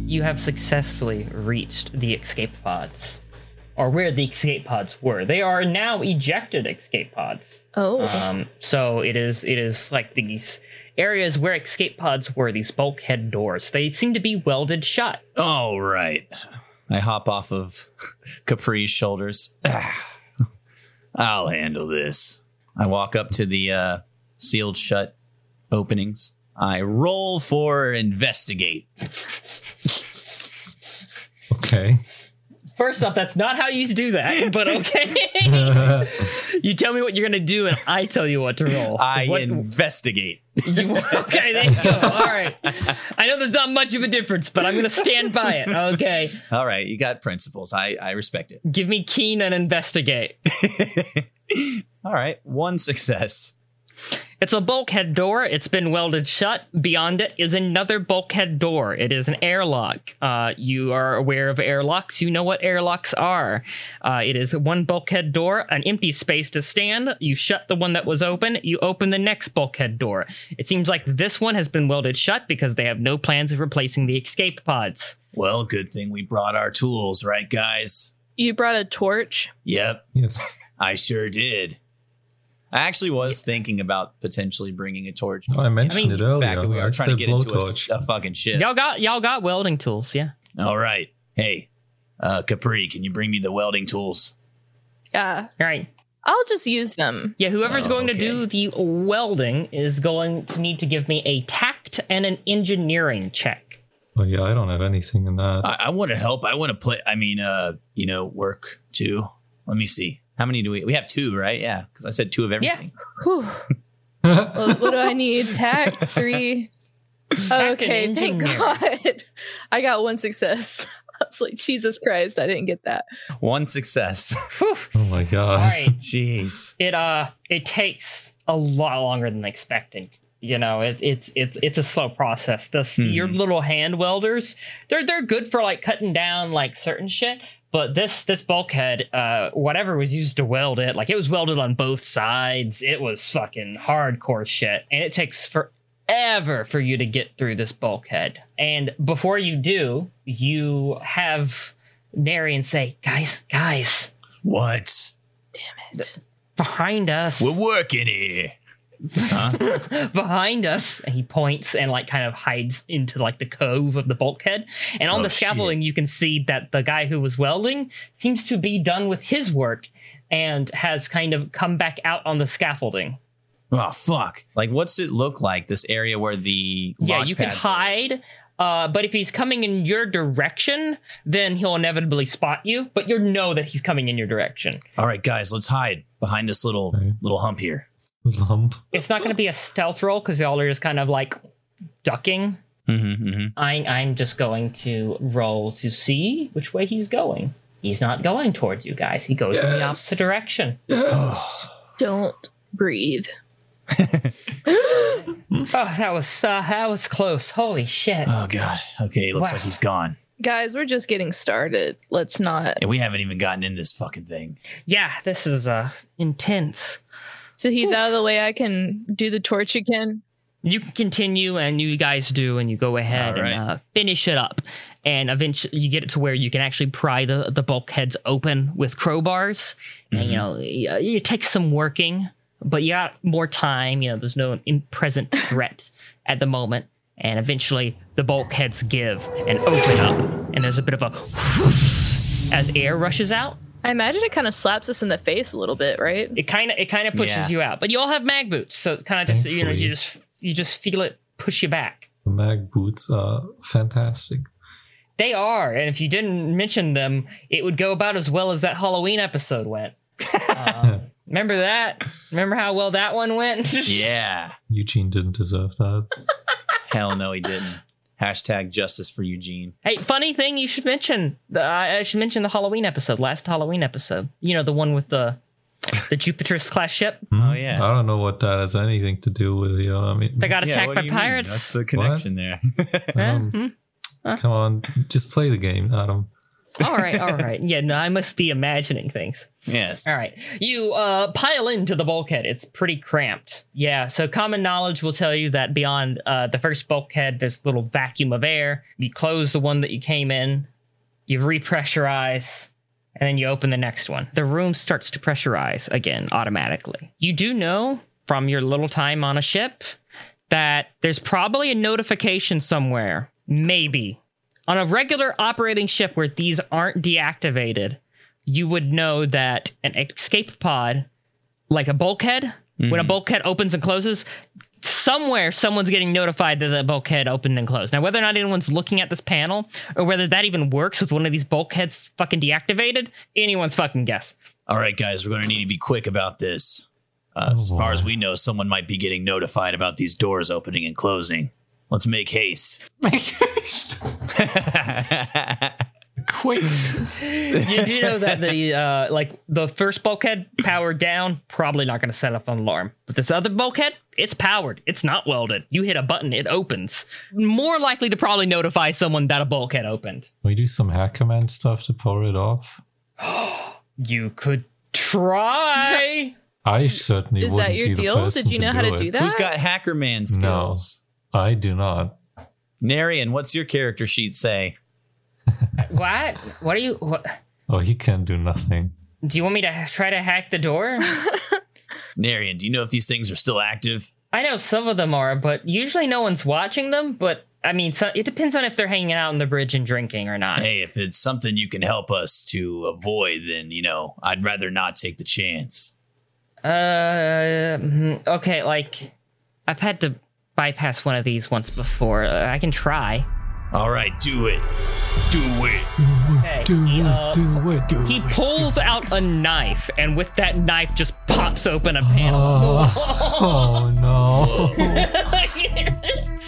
you have successfully reached the escape pods, or where the escape pods were. They are now ejected escape pods. Oh, Um, so it is it is like these areas where escape pods were. These bulkhead doors. They seem to be welded shut. All right. I hop off of <laughs> Capri's shoulders. <sighs> I'll handle this. I walk up to the uh, sealed shut openings. I roll for investigate. Okay. First off, that's not how you do that, <laughs> but okay. <laughs> you tell me what you're gonna do, and I tell you what to roll. So I what- investigate. you- okay, there you go. All right. I know there's not much of a difference, but I'm gonna stand by it. Okay. All right, you got principles. I, I respect it. Give me keen and investigate. <laughs> All right, one success. It's a bulkhead door. It's been welded shut. Beyond it is another bulkhead door. It is an airlock. Uh, you are aware of airlocks. You know what airlocks are. Uh, it is one bulkhead door, an empty space to stand. You shut the one that was open. You open the next bulkhead door. It seems like this one has been welded shut because they have no plans of replacing the escape pods. Well, good thing we brought our tools, right, guys? you brought a torch. Yep, Yes. <laughs> I sure did. I actually was thinking about potentially bringing a torch. Oh, I mentioned mean, it The earlier. fact that we I are trying to get into a, a fucking ship. Y'all got y'all got welding tools, yeah. All right. Hey, uh, Capri, can you bring me the welding tools? Yeah. All right. I'll just use them. Yeah, whoever's Oh, going to do the welding is going to need to give me a tact and an engineering check. Oh yeah, I don't have anything in that. I, I want to help. I want to play. I mean, uh, you know, work too. Let me see. How many do we? We have two, right? Yeah, because I said two of everything. Whew. what, what do I need? Tact three. <laughs> and Okay, thank. God. <laughs> I got one success. <laughs> I was like, Jesus Christ, I didn't get that. One success. Oh my god. All right. Jeez. It uh it takes a lot longer than expected. You know, it's it's it's it's a slow process. The Hmm. your little hand welders, they're they're good for like cutting down like certain shit. But this this bulkhead, uh, whatever was used to weld it, like it was welded on both sides. It was fucking hardcore shit, and it takes forever for you to get through this bulkhead. And before you do, you have Narian say, "Guys, guys, What? Damn it. behind us." We're working here. <laughs> behind us and he points and like kind of hides into like the cove of the bulkhead and on Oh, the scaffolding you can see that the guy who was welding seems to be done with his work and has kind of come back out on the scaffolding Oh fuck. Like, what's it look like? This area where the yeah you can pads are? hide uh, but if he's coming in your direction, then he'll inevitably spot you. But you know that he's coming in your direction. All right, guys, let's hide behind this little Okay. little hump here. Lump. It's not going to be a stealth roll because y'all are just kind of like ducking. Mm-hmm, mm-hmm. I, I'm just going to roll to see which way he's going. He's not going towards you guys. He goes in the opposite direction. Don't breathe. <gasps> Oh, that was uh, that was close. Holy shit! Oh god. Okay, looks Wow. like he's gone. Guys, we're just getting started. Let's not. And we haven't even gotten in this fucking thing. Yeah, this is uh intense. So he's out of the way. I can do the torch again. You can continue, and you guys do, and you go ahead All right. and uh, finish it up. And eventually, you get it to where you can actually pry the the bulkheads open with crowbars. And you know, y- it takes some working, but you got more time. You know, there's no in present <laughs> threat at the moment. And eventually, the bulkheads give and open up, and there's a bit of a as air rushes out. I imagine it kind of slaps us in the face a little bit, right? It kind of it kind of pushes Yeah. you out. But you all have mag boots, so kind of just you know you just you just feel it push you back. The mag boots are fantastic. They are, and if you didn't mention them, it would go about as well as that Halloween episode went. <laughs> Um, remember that? Remember how well that one went? <laughs> Yeah. Eugene didn't deserve that. Hell no, he didn't. Hashtag justice for Eugene. hey, funny thing you should mention. The, I I should mention the Halloween episode, last Halloween episode. You know the one with the the Jupiter's class ship. <laughs> Oh, yeah. I don't know what that has anything to do with you. Know I mean, They got Yeah, attacked what by do you mean? pirates. That's the connection there. Eh? <laughs> um, Hmm? come on, just play the game, Adam. All right, all right. Yeah, no, I must be imagining things. yes. All right. You uh, pile into the bulkhead. It's pretty cramped. Yeah. So common knowledge will tell you that beyond uh, the first bulkhead, there's a little vacuum of air. You close the one that you came in, you repressurize, and then you open the next one. The room starts to pressurize again automatically. You do know from your little time on a ship that there's probably a notification somewhere, maybe. On a regular operating ship where these aren't deactivated, you would know that an escape pod, like a bulkhead, when a bulkhead opens and closes, somewhere someone's getting notified that the bulkhead opened and closed. Now, whether or not anyone's looking at this panel or whether that even works with one of these bulkheads fucking deactivated, anyone's fucking guess. All right, guys, we're going to need to be quick about this. Uh, Oh, as far as we know, someone might be getting notified about these doors opening and closing. Let's make haste. <laughs> Make haste. <laughs> Quick! You do know that the uh, like the first bulkhead powered down, probably not going to set off an alarm. But this other bulkhead, it's powered. It's not welded. You hit a button, it opens. More likely to probably notify someone that a bulkhead opened. we do some hack command stuff to power it off. <gasps> You could try. I certainly Is wouldn't that your be deal? Did you know how to it. do that? Who's got hacker man No. skills? I do not. Narian, what's your character sheet say? what? What are you? What? Oh, he can do nothing. Do you want me to try to hack the door? <laughs> Narian, do you know if these things are still active? I know some of them are, but usually no one's watching them. But I mean, so it depends on if they're hanging out on the bridge and drinking or not. Hey, if it's something you can help us to avoid, then you know I'd rather not take the chance. Uh, mm, okay, like I've had to bypass one of these once before. Uh, I can try. All right, do it, do it. Okay, Do he, it, uh, do it, do He it. He pulls out a knife, and with that knife, just pops open a panel. Oh, oh no. <laughs>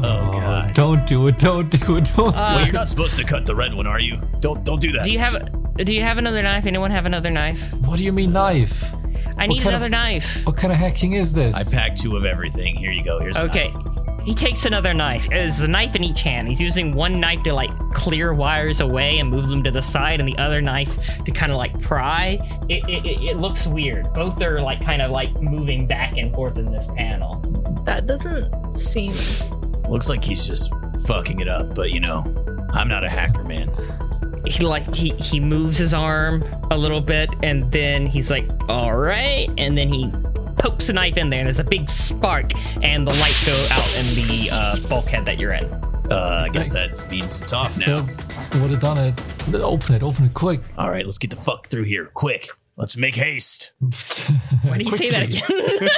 Oh, God. Don't do it, don't do it, don't Uh, well, you're not supposed to cut the red one, are you? Don't don't do that. do you have? Do you have another knife? Anyone have another knife? What do you mean knife? I need another of- knife. What kind of hacking is this? I packed two of everything. Here you go. Here's Okay. knife. He takes another knife. There's a knife in each hand. He's using one knife to like clear wires away and move them to the side, and the other knife to kind of like pry. It, it, it, it looks weird. Both are like kind of like moving back and forth in this panel. That doesn't seem. Looks like he's just fucking it up, but you know, I'm not a hacker, man. He like he he moves his arm a little bit, and then he's like, "All right," and then he pokes a knife in there, and there's a big spark, and the lights go out in the uh, bulkhead that you're in. Uh, I guess that means it's off now. Still would have done it. Open it, open it quick. All right, let's get the fuck through here, quick. Let's make haste. Why do you say that again?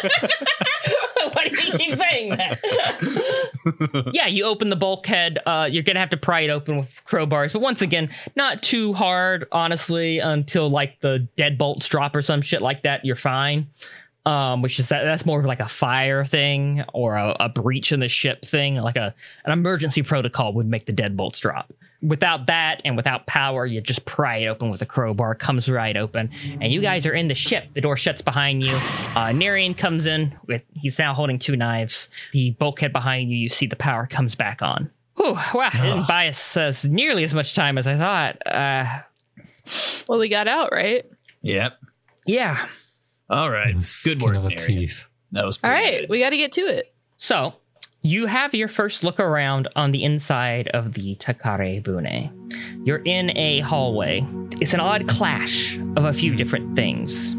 <laughs> <laughs> Why do you keep saying that? <laughs> yeah, you open the bulkhead. Uh, you're gonna have to pry it open with crowbars, but once again, not too hard, honestly, until like the deadbolts drop or some shit like that. You're fine. Um, which is that that's more of like a fire thing or a, a breach in the ship thing, like a an emergency protocol would make the deadbolts drop. Without that and without power, you just pry it open with a crowbar, comes right open, and you guys are in the ship. The door shuts behind you. Uh, Narian comes in with he's now holding two knives. The bulkhead behind you, you see the power comes back on. Whew, wow, it didn't buy us uh, nearly as much time as I thought. Uh, Well, we got out, right? Yep. yeah. All right. Good Skin work, of a Narian. teeth. That was All pretty right, good. we got to get to it. So, you have your first look around on the inside of the Takara Bune. You're in a hallway. It's an odd clash of a few different things.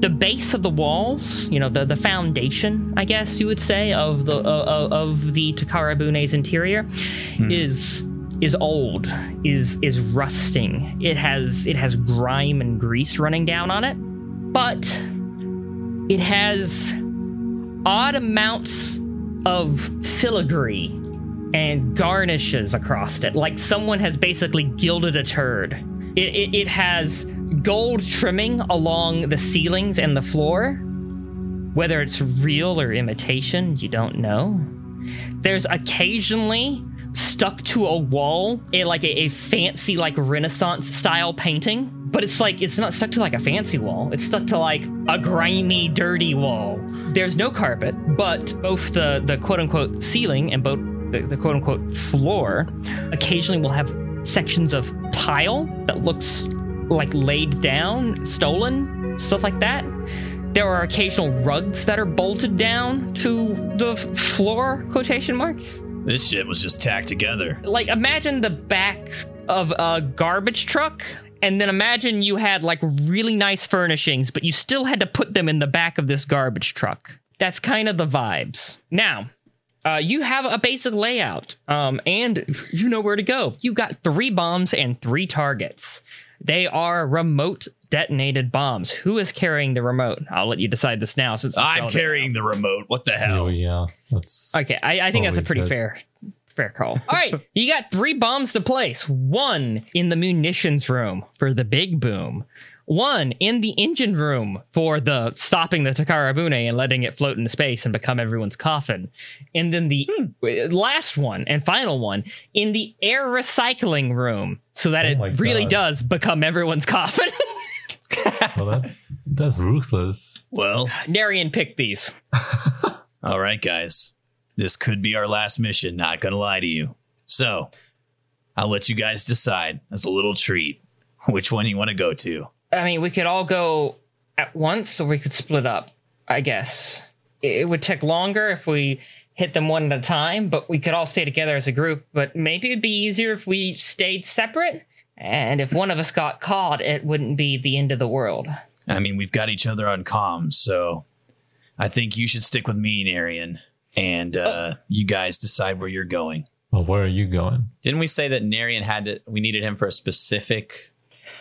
The base of the walls, you know, the, the foundation, I guess you would say, of the uh, of the Takara Bune's interior, is is old, is is rusting. It has it has grime and grease running down on it, but it has odd amounts of filigree and garnishes across it, like someone has basically gilded a turd. It, it, it has gold trimming along the ceilings and the floor. Whether it's real or imitation, you don't know. There's occasionally stuck to a wall a like a, a fancy like renaissance style painting but it's like it's not stuck to like a fancy wall. It's stuck to like a grimy dirty wall. There's no carpet but both the the quote unquote ceiling and both the, the quote unquote floor occasionally will have sections of tile that looks like laid down stolen stuff like that. There are occasional rugs that are bolted down to the floor quotation marks. This shit was just tacked together. like imagine the back of a garbage truck and then imagine you had like really nice furnishings but you still had to put them in the back of this garbage truck. That's kind of the vibes. Now uh, you have a basic layout um, and you know where to go. You've got three bombs and three targets. They are remote detonated bombs. Who is carrying the remote? I'll let you decide this now since I'm spelled carrying the remote. What the hell? Oh yeah, that's Okay, I, I think that's a pretty shit. fair fair call. All right, <laughs> you got three bombs to place. One in the munitions room for the big boom. One in the engine room for the stopping the Takara Bune and letting it float into space and become everyone's coffin. And then the hmm. last one and final one in the air recycling room so that Oh it really God. does become everyone's coffin. <laughs> well, that's that's ruthless. Well, Narian picked these. <laughs> all right, guys. This could be our last mission, not gonna lie to you. So, I'll let you guys decide as a little treat <laughs> which one you want to go to. I mean, we could all go at once, or we could split up. I guess it it would take longer if we hit them one at a time, but we could all stay together as a group. But maybe it'd be easier if we stayed separate. And if one of us got caught, it wouldn't be the end of the world. I mean, we've got each other on comms, so I think you should stick with me, Narian. And uh, you guys decide where you're going. Well, where are you going? Didn't we say that Narian had to? We needed him for a specific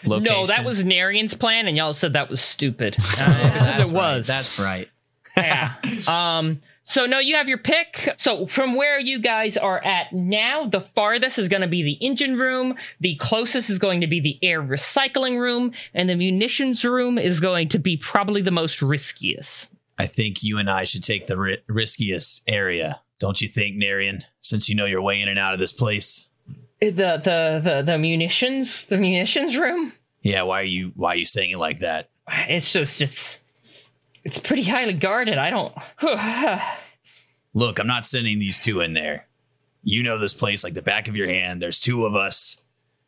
location. No, that was Narian's plan, and y'all said that was stupid. <laughs> Uh, That's because it right. That's right. <laughs> yeah. Um. So no, you have your pick. So from where you guys are at now, the farthest is going to be the engine room. The closest is going to be the air recycling room, and the munitions room is going to be probably the most riskiest. I think you and I should take the ri- riskiest area. Don't you think, Narian? Since you know your way in and out of this place. Uh, the the the the munitions the munitions room. Yeah, why are you why are you saying it like that? It's just it's it's pretty highly guarded. I don't. <sighs> Look, I'm not sending these two in there. You know this place like the back of your hand. There's two of us.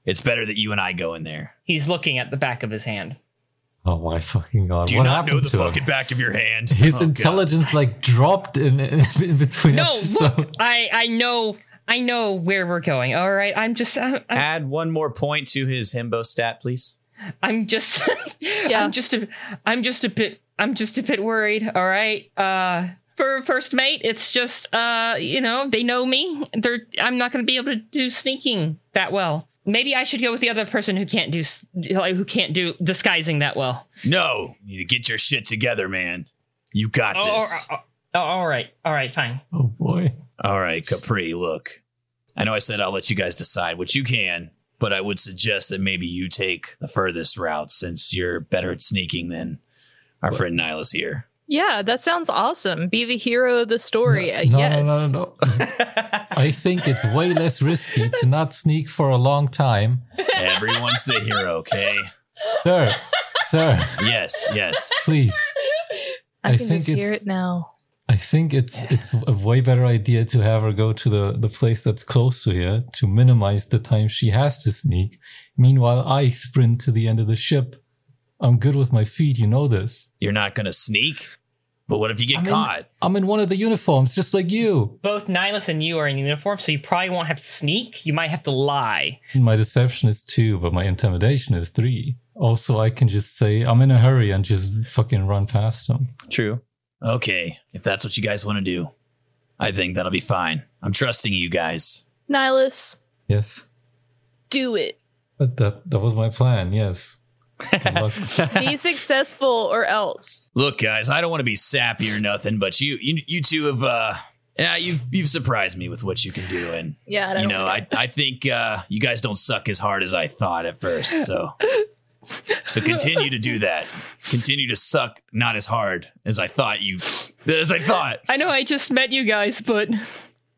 It's better that you and I go in there. He's looking at the back of his hand. Oh my fucking god! Do you what not happened know the to him? fucking back of your hand? His Oh, God. intelligence like dropped in, in, in between. No, look. I I know I know where we're going. All right, I'm just I'm, I'm, Add one more point to his himbo stat, please. I'm just <laughs> Yeah. I'm just a I'm just a bit I'm just a bit worried. All right, uh. For first mate, it's just uh, you know, they know me. They're I'm not going to be able to do sneaking that well. Maybe I should go with the other person who can't do like, who can't do disguising that well. No, you need to get your shit together, man. You got Oh, this. oh, oh, oh all right, all right, fine. Oh boy! All right, Capri, look. I know I said I'll let you guys decide, which you can, but I would suggest that maybe you take the furthest route since you're better at sneaking than our friend Nihilus here. Yeah, that sounds awesome. Be the hero of the story. Uh, no, yes. no, no, no, no. <laughs> I think it's way less risky to not sneak for a long time, Everyone's the hero, okay? sir. Sir, Yes, yes. please. I, I can think just hear it's- it now. I think it's it's a way better idea to have her go to the, the place that's close to here to minimize the time she has to sneak. Meanwhile, I sprint to the end of the ship. I'm good with my feet, you know this. You're not going to sneak? But what if you get I mean- caught? I'm in one of the uniforms, just like you. Both Nihilus and you are in uniform, so you probably won't have to sneak. You might have to lie. My deception is two, but my intimidation is three. Also, I can just say I'm in a hurry and just fucking run past them. True. Okay, if that's what you guys want to do, I think that'll be fine. I'm trusting you guys. Nihilus, Yes, do it. but that that was my plan. Yes. Good luck. Be successful or else. Look, guys, I don't want to be sappy or nothing, but you, you, you two have, uh, yeah, you've you've surprised me with what you can do, and Yeah, I don't you know, I I think uh, you guys don't suck as hard as I thought at first. So, so continue to do that. Continue to suck not as hard as I thought you, as I thought. I know I just met you guys, but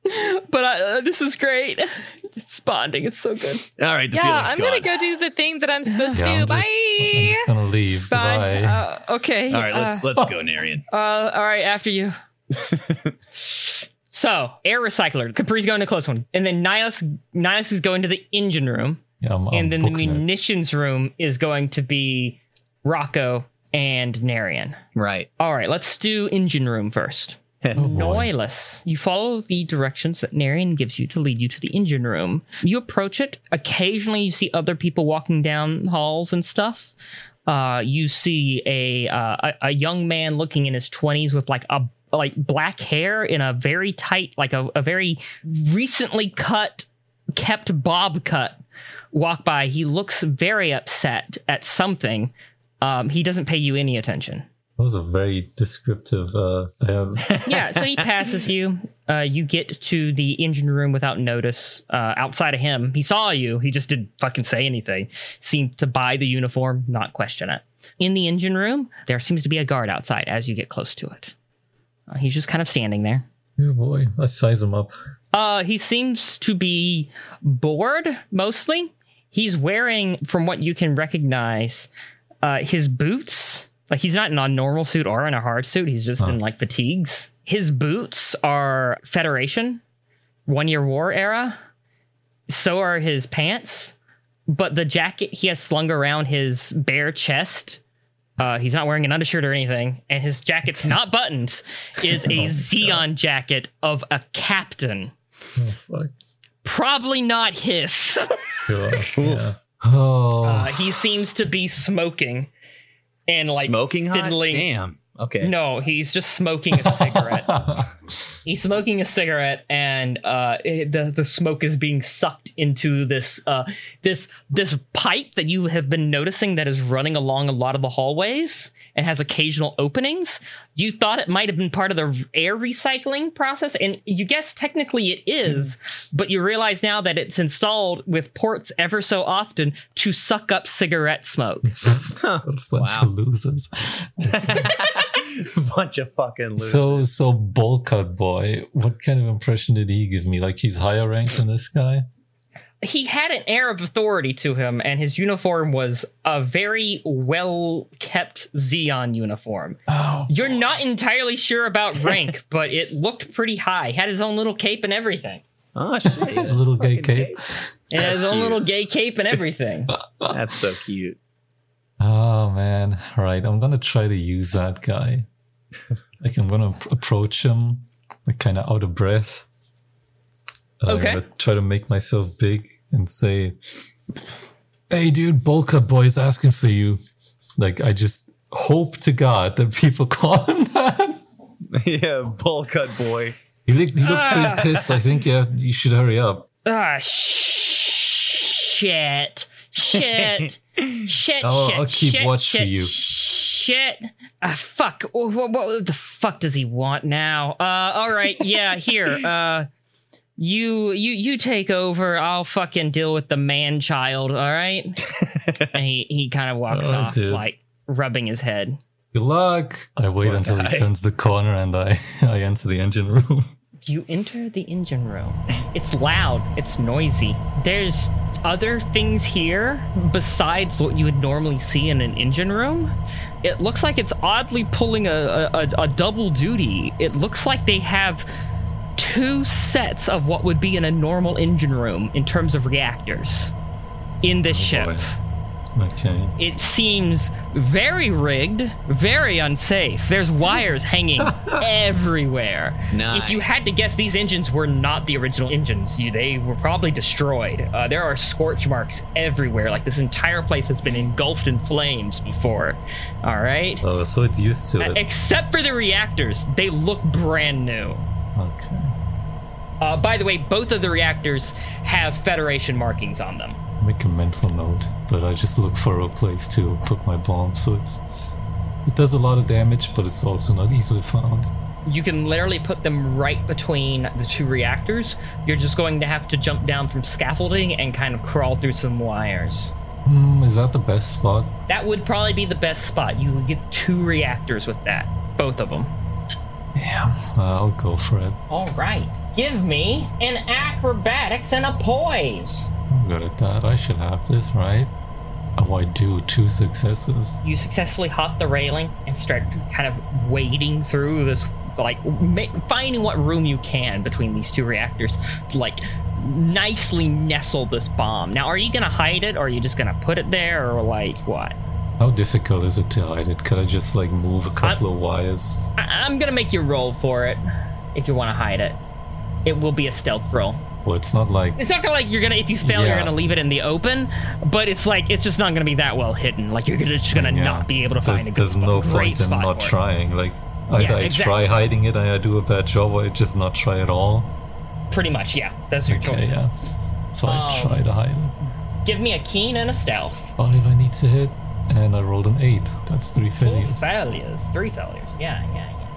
<laughs> but I, uh, this is great. <laughs> It's bonding. It's so good. All right, the yeah, I'm gone. gonna go do the thing that I'm supposed to do. I'm Bye. just, I'm just gonna leave. Bye. Bye. Uh, okay. All right, let's uh, let's go, Narian. Uh, all right, after you. <laughs> so, air recycler. Capri's going to close one, and then Nihilus Nihilus is going to the engine room, yeah, I'm, I'm and then the booking it. munitions room is going to be Rocco and Narian. Right. All right, let's do engine room first. Oh. Nihilus. You follow the directions that Narian gives you to lead you to the engine room. You approach it. Occasionally, you see other people walking down halls and stuff. Uh, you see a, uh, a a young man looking in his twenties with like a like black hair in a very tight, like a, a very recently cut, kept bob cut. Walk by. He looks very upset at something. Um, he doesn't pay you any attention. That was a very descriptive. Uh, uh, <laughs> yeah, so he passes you. Uh, you get to the engine room without notice. Uh, outside of him, he saw you. He just didn't fucking say anything. Seemed to buy the uniform, not question it. In the engine room, there seems to be a guard outside as you get close to it. Uh, he's just kind of standing there. oh boy, let's size him up. Uh, he seems to be bored mostly. He's wearing, from what you can recognize, uh, his boots. Like he's not in a normal suit or in a hard suit. He's just in like fatigues. His boots are Federation, one year war era. So are his pants. But the jacket he has slung around his bare chest. Uh, he's not wearing an undershirt or anything, and his jacket's <laughs> not buttoned. Is a Zeon jacket of a captain. Oh. Probably not his. <laughs> Sure. Yeah. Oh. Uh, he seems to be smoking and like Smoking hot? fiddling. Damn. okay. No, he's just smoking a cigarette. <laughs> he's smoking a cigarette, and uh, it- the the smoke is being sucked into this uh, this this pipe that you have been noticing that is running along a lot of the hallways and has occasional openings. You thought it might have been part of the air recycling process, and you guess technically it is, but you realize now that it's installed with ports ever so often to suck up cigarette smoke. What <laughs> a bunch Wow. of losers. <laughs> Bunch of fucking losers. So, so bowl cut boy, what kind of impression did he give me? Like he's higher ranked than this guy? He had an air of authority to him, and his uniform was a very well kept Zeon uniform. Oh, You're not entirely sure about <laughs> rank, but it looked pretty high. Had his own little cape and everything. oh <laughs> shit, his little gay Fucking cape. And That's his own little gay cape and everything. <laughs> That's so cute. Oh man, right. I'm gonna try to use that guy. like I'm gonna ap- approach him, like kind of out of breath. And Okay. I'm gonna try to make myself big and say, "Hey, dude, bowl cut boy's asking for you." Like I just hope to God that people <laughs> call him that. <laughs> yeah, bowl cut boy. He looked, he looked Ah. pretty pissed. I think yeah, you should hurry up. Ah, shit. Shit. <laughs> Shit, I'll- shit, I'll keep shit, watch for you. Shit. Ah, fuck. What, what, what the fuck does he want now? Uh, all right. Yeah, here. Uh, you, you, you take over. I'll fucking deal with the man child. All right. <laughs> and he, he kind of walks Oh, off, dude. like rubbing his head. Good luck. I wait Poor until guy. he turns the corner and I <laughs> I enter the engine room. <laughs> You enter the engine room. It's loud, it's noisy. There's other things here besides what you would normally see in an engine room. It looks like it's oddly pulling a, a, a, a double duty. It looks like they have two sets of what would be in a normal engine room in terms of reactors in this ship. boy. Okay. It seems very rigged, very unsafe. There's wires <laughs> hanging everywhere. Nice. If you had to guess, these engines were not the original engines. You, they were probably destroyed. Uh, there are scorch marks everywhere. Like this entire place has been engulfed in flames before. All right. Oh, so it's used to Uh, it. Except for the reactors, they look brand new. Okay. Uh, by the way, both of the reactors have Federation markings on them. Make a mental note, but I just look for a place to put my bomb, so it's it does a lot of damage, but it's also not easily found. You can literally put them right between the two reactors. You're just going to have to jump down from scaffolding and kind of crawl through some wires. Hmm, is that the best spot? That would probably be the best spot. You would get two reactors with that, both of them. Damn. Uh, I'll go for it. All right. Give me an acrobatics and a poise. I'm good at that. I should have this, right? Oh, I do. Two successes. You successfully hop the railing and start kind of wading through this, like ma- finding what room you can between these two reactors to like nicely nestle this bomb. Now, are you gonna hide it, or are you just gonna put it there, or like what? How difficult is it to hide it? Could I just like move a couple of wires? I- I'm gonna make you roll for it if you want to hide it. It will be a stealth roll. Well, it's not like It's not gonna like you're gonna if you fail you're gonna leave it in the open, but it's like it's just not gonna be that well hidden. Like you're just gonna yeah, not be able to find there's, a good there's spot. no point in not for it. trying. Like either Yeah, I exactly. try hiding it and I do a bad job, or I just not try at all. Pretty much, yeah. That's your Okay, choices. yeah. So I Um, try to hide it. Give me a keen and a stealth. Five I need to hit, and I rolled an 8. That's three failures. Two failures. Three failures. Yeah, yeah, yeah.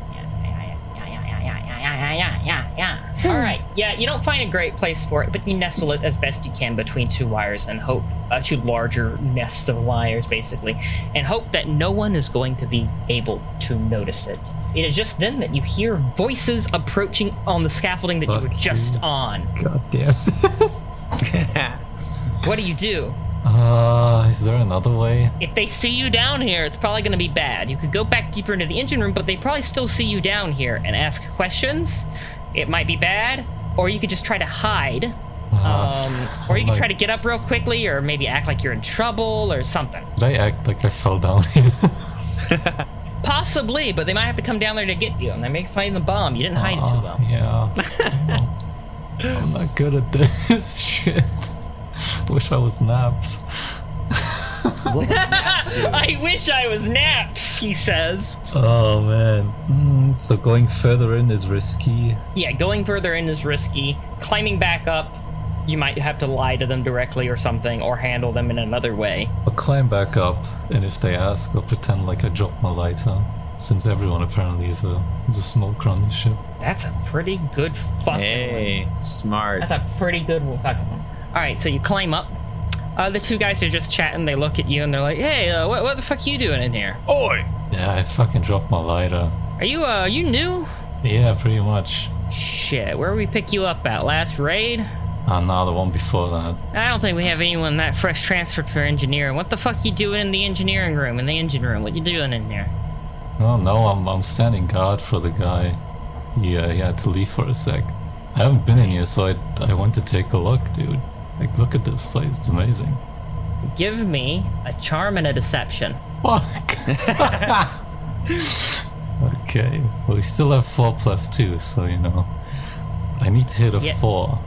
Yeah, yeah, yeah, yeah. Hmm. All right. Yeah, you don't find a great place for it, but you nestle it as best you can between two wires and hope, uh, two larger nests of wires, basically, and hope that no one is going to be able to notice it. It is just then that you hear voices approaching on the scaffolding that Fuck you were just you. on. God damn. <laughs> what do you do? Uh, is there another way? If they see you down here, it's probably going to be bad. You could go back deeper into the engine room, but they probably still see you down here and ask questions. It might be bad, or you could just try to hide, Uh, um, or you could like- try to get up real quickly, or maybe act like you're in trouble or something. Did I act like I fell down here? <laughs> Possibly, but they might have to come down there to get you, and they may find the bomb. You didn't hide it too Uh, well. Yeah. <laughs> I'm not good at this <laughs> shit. <laughs> Wish I was naps. what <laughs> naps do? I wish I was naps, he says. Oh man. Mm, so going further in is risky. Yeah, going further in is risky. Climbing back up, you might have to lie to them directly or something, or handle them in another way. I'll climb back up, and if they ask, I'll pretend like I dropped my lighter. Since everyone apparently is a is a smoker on the ship. That's a pretty good fucking one. Hey, smart. That's a pretty good one. fucking one. All right, so you climb up. Uh, the two guys are just chatting. They look at you and they're like, "Hey, uh, what, what the fuck are you doing in here? Oi! Yeah, I fucking dropped my lighter. Are you uh you new? Yeah, pretty much. Shit, where we pick you up at? Last raid? And now the one before that. I don't think we have anyone that fresh transferred for engineering. What the fuck you doing in the engineering room? In the engine room? What you doing in there? Oh no, I'm I'm standing guard for the guy. He uh, he had to leave for a sec. I haven't been in here, so I I went to take a look, dude. Like, look at this place. It's amazing. Give me a charm and a deception. Fuck. okay. Well, we still have four plus two, so you know. I need to hit a Yeah. four.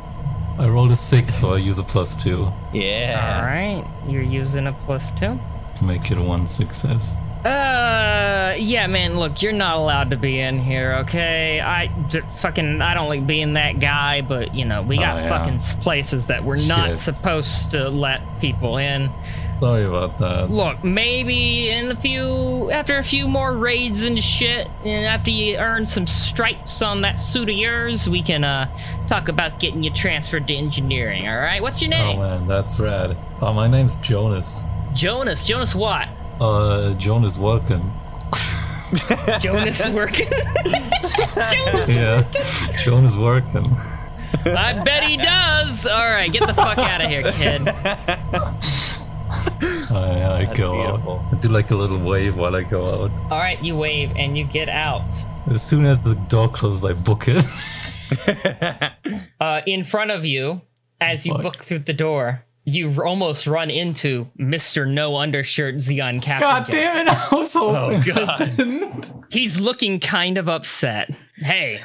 I rolled a six, so I use a plus two yeah. All right, you're using a plus two. make it a one success. Uh, yeah, man. Look, you're not allowed to be in here, okay? I j- fucking I don't like being that guy, but you know we got Oh, yeah. fucking places that we're not supposed to let people in. Sorry about that. Look, maybe in a few after a few more raids and shit, and after you earn some stripes on that suit of yours, we can uh talk about getting you transferred to engineering. All right? What's your name? Oh man, that's rad. Uh, my name's Jonas. Jonas. Jonas what? Uh, Jonas working. <laughs> Jonas working. <laughs> Jonas Yeah, Jonas working. I bet he does. All right, get the fuck out of here, kid. I, I go beautiful. out. I do like a little wave while I go out. All right, you wave and you get out. As soon as the door closes, I book it. <laughs> Uh, in front of you, as you Fuck. book through the door, you almost run into Mister No Undershirt Zeon Captain. God damn it! <laughs> I was hoping. Oh, God. He's looking kind of upset. Hey,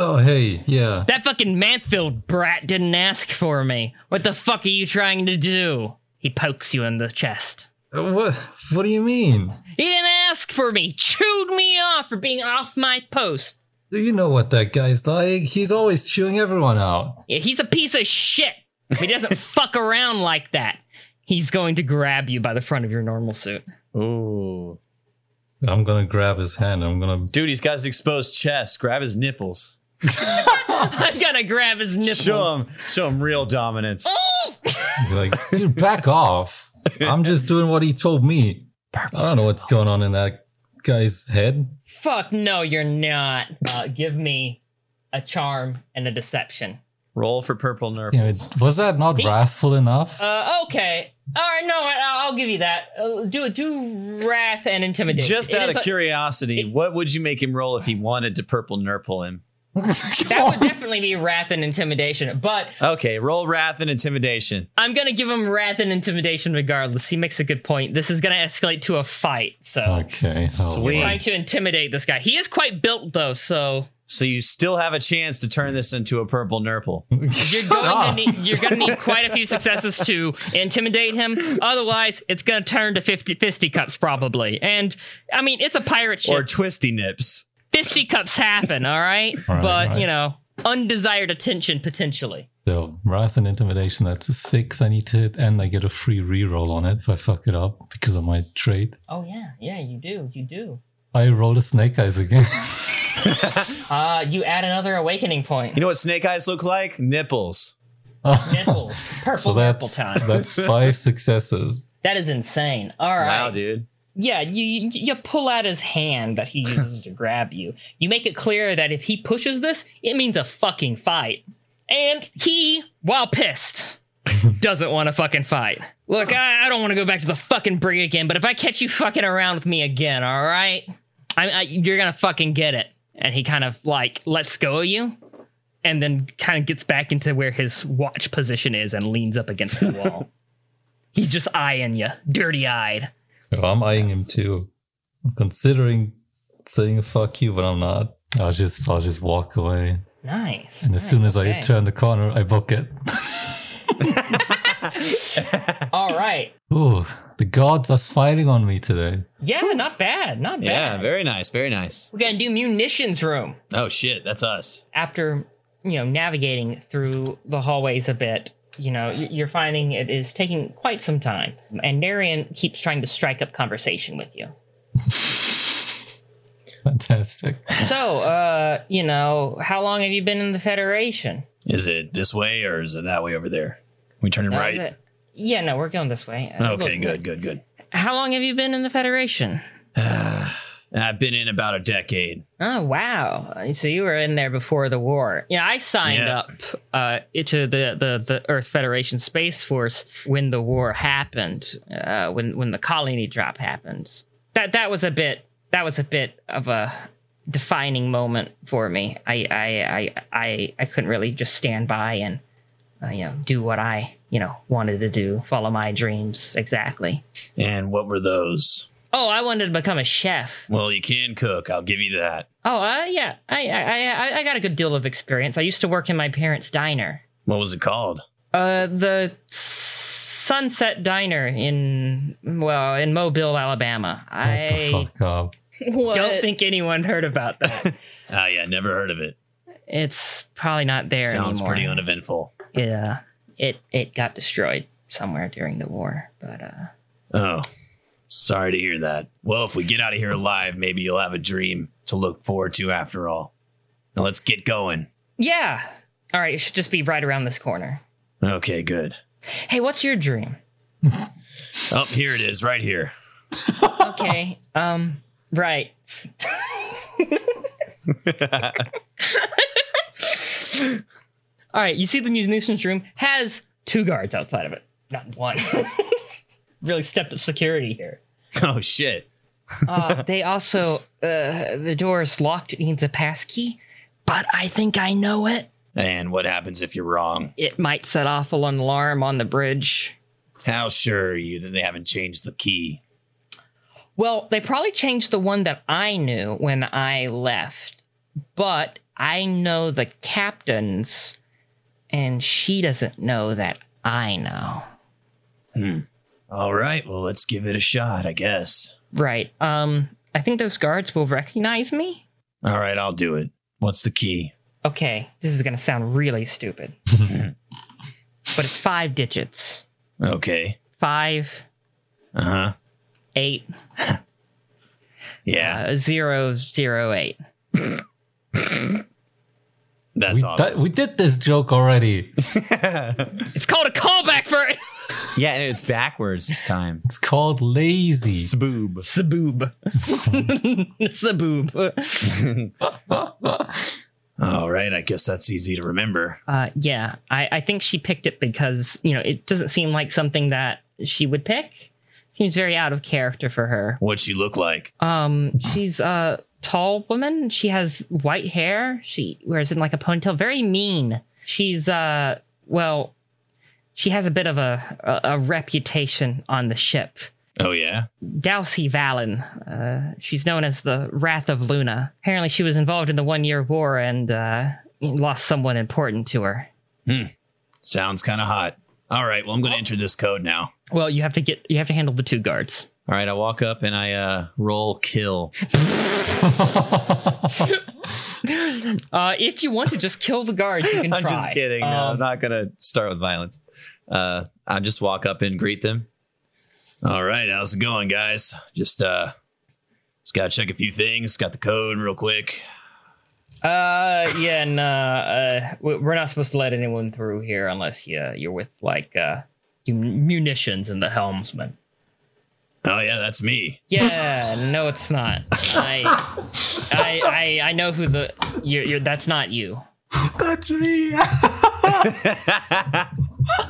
Oh hey, yeah. that fucking Manfield brat didn't ask for me. What the fuck are you trying to do? He pokes you in the chest. Uh, What? What do you mean? He didn't ask for me. Chewed me off for being off my post. Do you know what that guy's like? He's always chewing everyone out. Yeah, he's a piece of shit. He doesn't <laughs> fuck around like that. He's going to grab you by the front of your normal suit. Ooh. I'm gonna grab his hand. I'm gonna. Dude, he's got his exposed chest. Grab his nipples. <laughs> I'm gonna grab his nipples. Show him, show him real dominance. be like, dude, back off. I'm just doing what he told me. I don't know what's going on in that guy's head. Fuck no, you're not. Uh, give me a charm and a deception. Roll for purple nurples. You know, it- was that not wrathful enough? Uh, okay. All right, no, I- I'll give you that. Uh, do do wrath and intimidation. Just It out is of a- curiosity, it- what would you make him roll if he wanted to purple nurple him? that would definitely be wrath and intimidation. But Okay, roll wrath and intimidation. I'm gonna give him wrath and intimidation regardless. He makes a good point. This is gonna escalate to a fight. So okay. oh, Sweet. you're trying to intimidate this guy. He is quite built though, so So you still have a chance to turn this into a purple nurple. <laughs> you're going to ah. need you're gonna need quite a few successes to intimidate him. Otherwise, it's gonna turn to 50 fisticuffs probably. And I mean, it's a pirate ship. Or twisty nips. fisticuffs happen, all right? Right, but right. you know, undesired attention potentially. So wrath and intimidation. That's a six. I need to hit, and I get a free reroll on it if I fuck it up because of my trait. Oh yeah, yeah, you do, you do. I rolled a snake eyes again. <laughs> <laughs> Uh, you add another awakening point. You know what snake eyes look like? Nipples. Nipples, <laughs> purple so nipple that's time. that's five successes. That is insane. All right. Wow, dude. Yeah, you you you pull out his hand that he uses <laughs> to grab you. You make it clear that if he pushes this, it means a fucking fight. And he, while pissed, doesn't want to fucking fight. Look, I, I don't want to go back to the fucking brig again, but if I catch you fucking around with me again, all right, I, I, you're gonna fucking get it. And he kind of like lets go of you, and then kind of gets back into where his watch position is and leans up against the <laughs> wall. He's just eyeing you, dirty eyed. So I'm eyeing him too. I'm considering saying fuck you, but I'm not. I'll just I'll just walk away. Nice. And as nice, soon as okay. I turn the corner, I book it. <laughs> <laughs> All <laughs> All right. Ooh, the gods are smiling on me today. Yeah, not bad. Not bad. Yeah, very nice, very nice. We're gonna do munitions room. Oh shit, that's us. After you know navigating through the hallways a bit, you know y- you're finding it is taking quite some time, and Narian keeps trying to strike up conversation with you. <laughs> Fantastic. So, uh, you know, how long have you been in the Federation? Is it this way or is it that way over there? We turning right. Yeah, no, we're going this way. Uh, Okay, look, good, good, good. How long have you been in the Federation? <sighs> I've been in about a decade. Oh wow! So you were in there before the war. Yeah, I signed Yeah. up uh, to the, the the Earth Federation Space Force when the war happened. Uh, when when the colony drop happened. That that was a bit that was a bit of a defining moment for me. I I I I, I couldn't really just stand by and uh, you know do what I you know wanted to do, follow my dreams exactly. And what were those? Oh, I wanted to become a chef. Well, you can cook. I'll give you that. Oh, uh, yeah. I, I, I, I got a good deal of experience. I used to work in my parents' diner. What was it called? Uh, the Sunset Diner in, well, in Mobile, Alabama. What I the fuck up? What? don't think anyone heard about that. <laughs> Ah, yeah, never heard of it. it's probably not there Sounds anymore. pretty uneventful. Yeah. It, it got destroyed somewhere during the war, but, uh, Oh, sorry to hear that. Well, if we get out of here alive, maybe you'll have a dream to look forward to after all. Now let's get going. yeah. All right. It should just be right around this corner. Okay, good. Hey, what's your dream? <laughs> Oh, here it is, right here. Okay. um, right. <laughs> <laughs> All right, you see the munitions room has two guards outside of it, not one. <laughs> really stepped up security here. Oh shit. Uh, they also, uh, the door is locked. It needs a pass key, but I think I know it. And what happens if you're wrong? It might set off an alarm on the bridge. How sure are you that they haven't changed the key? Well, they probably changed the one that I knew when I left, but I know the captain's, and she doesn't know that I know. Hmm. All right, well, let's give it a shot, I guess. Right. Um, I think those guards will recognize me. All right, I'll do it. What's the key? Okay, this is gonna sound really stupid, <laughs> but it's five digits. Okay. Five, Uh huh. eight, <laughs> Yeah, uh, zero, zero, eight. <laughs> that's we, awesome. that- we did this joke already. <laughs> It's called a callback for it. <laughs> Yeah, and it's backwards this time. It's called lazy. Saboob. Saboob. <laughs> Saboob. All right, I guess that's easy to remember. Uh, yeah, I, I think she picked it because you know it doesn't seem like something that she would pick. Seems very out of character for her. What'd she look like? Um, she's a tall woman. She has white hair. She wears it in like a ponytail. Very mean. She's uh, well, she has a bit of a a, a reputation on the ship. Oh, yeah? Dalcy Valen. Uh, she's known as the Wrath of Luna. Apparently, she was involved in the One Year War and uh, lost someone important to her. Hmm. Sounds kind of hot. All right, well, I'm going to enter this code now. Well, you have to get you have to handle the two guards. All right, I walk up and I uh, roll kill. <laughs> Uh, if you want to just kill the guards, you can <laughs> try. I'm try. just kidding. No, I'm Um, not gonna start with violence. Uh, I just walk up and greet them. All right, how's it going, guys? Just, uh, just got to check a few things. Got the code real quick. Uh, yeah, no, uh, we- we're not supposed to let anyone through here unless you you're with like uh munitions and the helmsman. Oh, yeah, that's me. Yeah, no, it's not. I, I, I, I know who the you're. you're that's not you. That's me.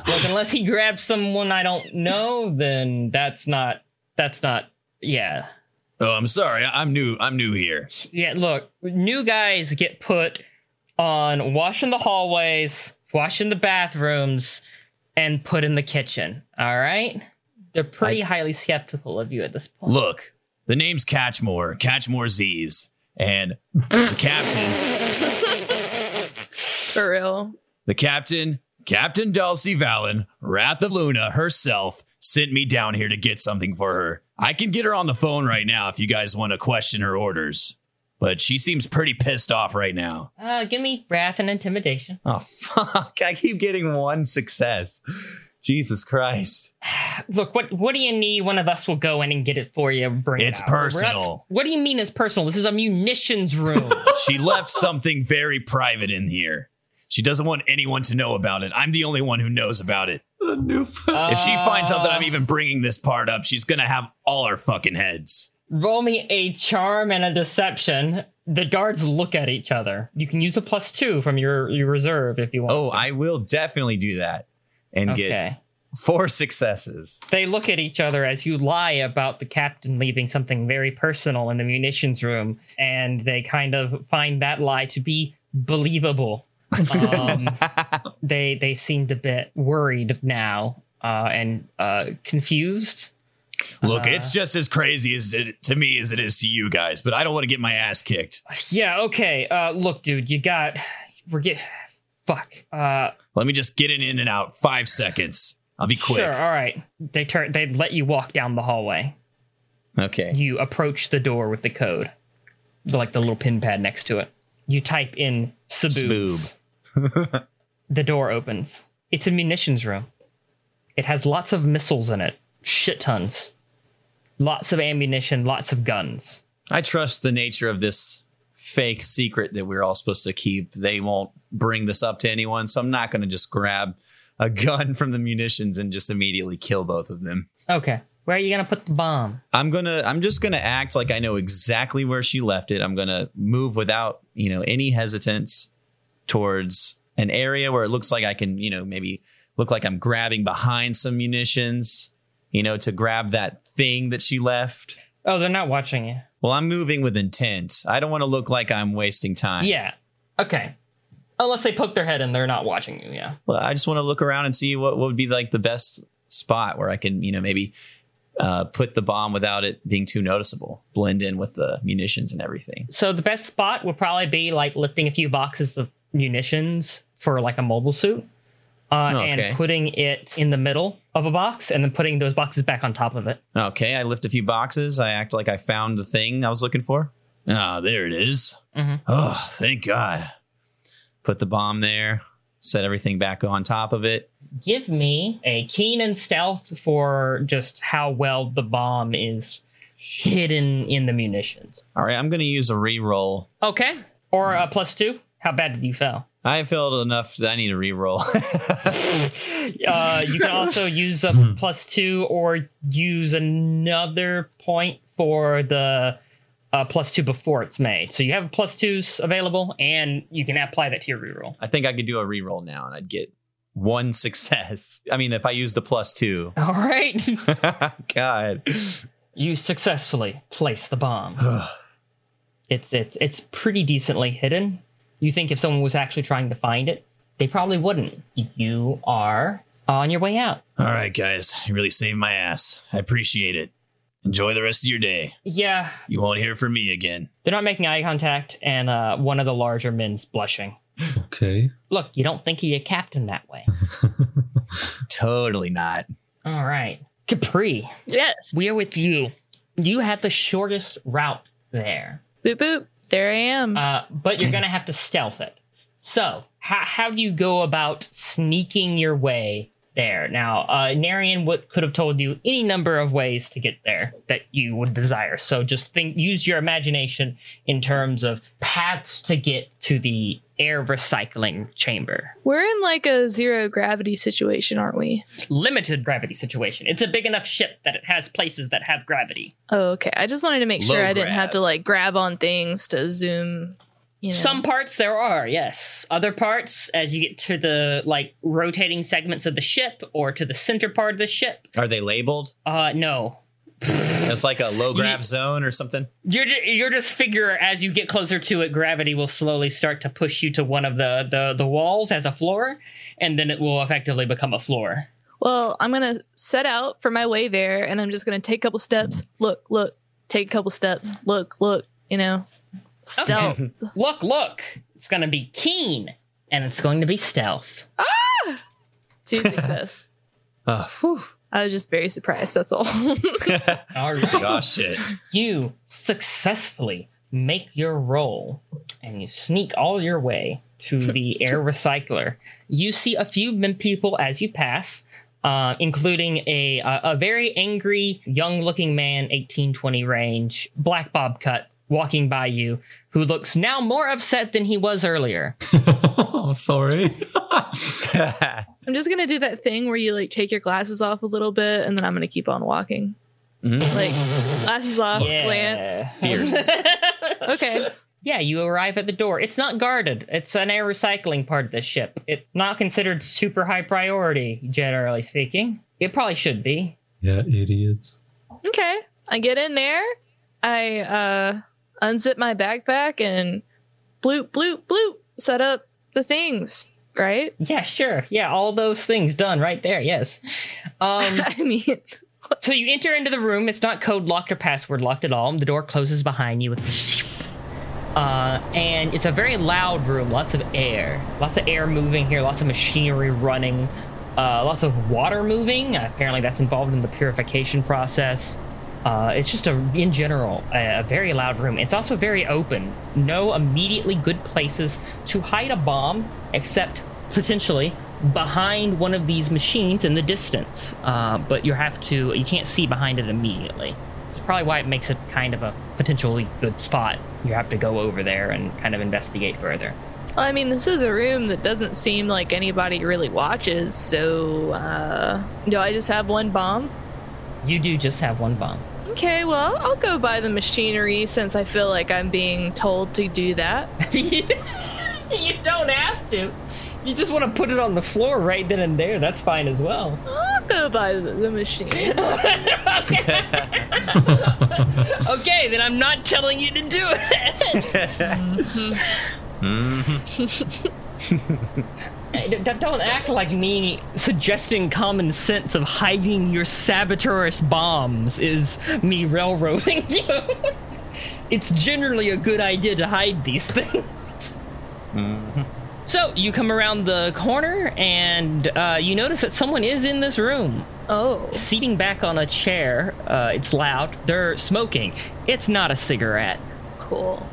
Look, unless he grabs someone I don't know, then that's not. That's not. Yeah, Oh, I'm sorry. I- I'm new. I'm new here. yeah. Look, new guys get put on washing the hallways, washing the bathrooms, and put in the kitchen. All right. They're pretty highly skeptical of you at this point. Look, the name's Catchmore, Catchmore Z's, and the <laughs> captain, For real. the captain, Captain Dulcie Valen, Wrath of Luna herself, sent me down here to get something for her. I can get her on the phone right now if you guys want to question her orders. But she seems pretty pissed off right now. Uh, give me wrath and intimidation. Oh <laughs> fuck! I keep getting one success. Jesus Christ! Look, what what do you need? One of us will go in and get it for you. Bring It's it out. Personal. what do you mean it's personal? This is a munitions room. <laughs> She left something very private in here. She doesn't want anyone to know about it. I'm the only one who knows about it. If she finds out that I'm Uh, even bringing this part up, she's gonna have all our fucking heads. roll me a charm and a deception. The guards look at each other. You can use a plus two from your, your reserve if you want. Oh, to. I will definitely do that and get okay. four successes. They look at each other as you lie about the captain leaving something very personal in the munitions room, and they kind of find that lie to be believable. Um, <laughs> they they seemed a bit worried now uh, and uh, confused. Look, Uh, it's just as crazy as it to me as it is to you guys, but I don't want to get my ass kicked. Yeah. Okay. Uh, look, dude, you got we're get fuck. Uh, Let me just get it in and out. Five seconds. I'll be quick. sure. All right. They turn. They let you walk down the hallway. Okay. You approach the door with the code, like the little pin pad next to it. You type in Saboobs. <laughs> the door opens. It's a munitions room. It has lots of missiles in it, shit tons. Lots of ammunition, lots of guns. I trust the nature of this fake secret that we're all supposed to keep. They won't bring this up to anyone, so I'm not going to just grab a gun <laughs> from the munitions and just immediately kill both of them. Okay. Where are you gonna put the bomb? I'm going to I'm just going to act like I know exactly where she left it. I'm going to move without, you know, any hesitance towards an area where it looks like I can, you know, maybe look like I'm grabbing behind some munitions, you know, to grab that thing that she left. Oh, they're not watching you. Well, I'm moving with intent. I don't want to look like I'm wasting time. Yeah. Okay. Unless they poke their head and they're not watching you, yeah. Well, I just want to look around and see what, what would be like the best spot where I can, you know, maybe uh, put the bomb without it being too noticeable, blend in with the munitions and everything. So the best spot would probably be like lifting a few boxes of munitions for like a mobile suit. Uh, Okay. and putting it in the middle of a box and then putting those boxes back on top of it. Okay, I lift a few boxes. I act like I found the thing I was looking for. Ah, there it is. Mhm. Oh, thank God. Put the bomb there, set everything back on top of it. Give me a keen and stealth for just how well the bomb is hidden in the munitions. All right, I'm going to use a re-roll. Okay. Or a plus two. How bad did you fail? I failed enough that I need a re-roll. <laughs> Uh, you can <laughs> also use a plus two or use another point for the uh, plus two before it's made. So you have plus twos available, and you can apply that to your reroll. I think I could do a re-roll now, and I'd get one <laughs> success. I mean, if I use the plus two. All right. God. you successfully place the bomb. <sighs> it's it's it's pretty decently hidden. You think if someone was actually trying to find it, they probably wouldn't. You are on your way out. All right, guys. You really saved my ass. I appreciate it. Enjoy the rest of your day. Yeah, You won't hear from me again. they're not making eye contact, and uh, one of the larger men's blushing. Okay. Look, you don't think of your captain that way. <laughs> Totally not. All right. Capri, Yes. we are with you. You had the shortest route there, boop boop. There I am. uh, but you're going to have to stealth it. So, how, how do you go about sneaking your way there? Now, uh, Narian would, could have told you any number of ways to get there that you would desire. So, just think, use your imagination in terms of paths to get to the air recycling chamber. We're in like a zero gravity situation, aren't we? Limited gravity situation. It's a big enough ship that it has places that have gravity. Oh, okay. I just wanted to make sure Low I didn't have to like grab on things to zoom. You know. Some parts there are, yes. Other parts, as you get to the like rotating segments of the ship or to the center part of the ship, Are they labeled? uh, no. It's like a low grav Ye- zone or something. You're you're just figure as you get closer to it, gravity will slowly start to push you to one of the the the walls as a floor, and then it will effectively become a floor. Well, I'm gonna set out for my way there, and I'm just gonna take a couple steps. Look, look. Take a couple steps. Look, look. You know, stealth. Look, look! It's going to be keen, and it's going to be stealth. Ah, Two success. Uh, <laughs> whew. I was just very surprised. That's all. <laughs> <laughs> All right. Gosh, shit. you successfully make your roll and you sneak all your way to <laughs> the air recycler. You see a few people as you pass, uh, including a, a a very angry, young-looking man, eighteen twenty range, black bob cut, walking by you, who looks now more upset than he was earlier. I'm sorry. <laughs> I'm just gonna do that thing where you like take your glasses off a little bit, and then I'm gonna keep on walking. Mhm. Like glasses off, glance. Fierce. <laughs> Okay. Yeah, you arrive at the door. It's not guarded. It's an air recycling part of the ship. It's not considered super high priority, generally speaking. It probably should be. yeah, idiots. Okay. I get in there. I uh unzip my backpack and bloop bloop bloop set up the things. Right? Yeah, sure. Yeah, all those things done right there. Yes. Um, <laughs> I mean, so you enter into the room. It's not code locked or password locked at all. The door closes behind you with. Uh, and it's a very loud room. Lots of air. Lots of air moving here. Lots of machinery running. Uh, lots of water moving. Apparently, that's involved in the purification process. Uh, it's just a, in general, a, a very loud room. It's also very open. No immediately good places to hide a bomb, except potentially behind one of these machines in the distance. Uh, but you have to, you can't see behind it immediately. It's probably why it makes it kind of a potentially good spot. You have to go over there and kind of investigate further. well, I mean, this is a room that doesn't seem like anybody really watches. So, uh, do I just have one bomb? You do just have one bomb. Okay, well, I'll go buy the machinery since I feel like I'm being told to do that. <laughs> you don't have to. You just want to put it on the floor right then and there. That's fine as well. I'll go buy the, the machine. <laughs> Okay, then I'm not telling you to do it. D- <laughs> d- mm-hmm. Don't act like me suggesting common sense of hiding your saboteurist bombs is me railroading <laughs> you. it's generally a good idea to hide these <laughs> things. So you come around the corner and uh, you notice that someone is in this room Oh, seating back on a chair. Uh, it's loud. They're smoking. It's not a cigarette. cool.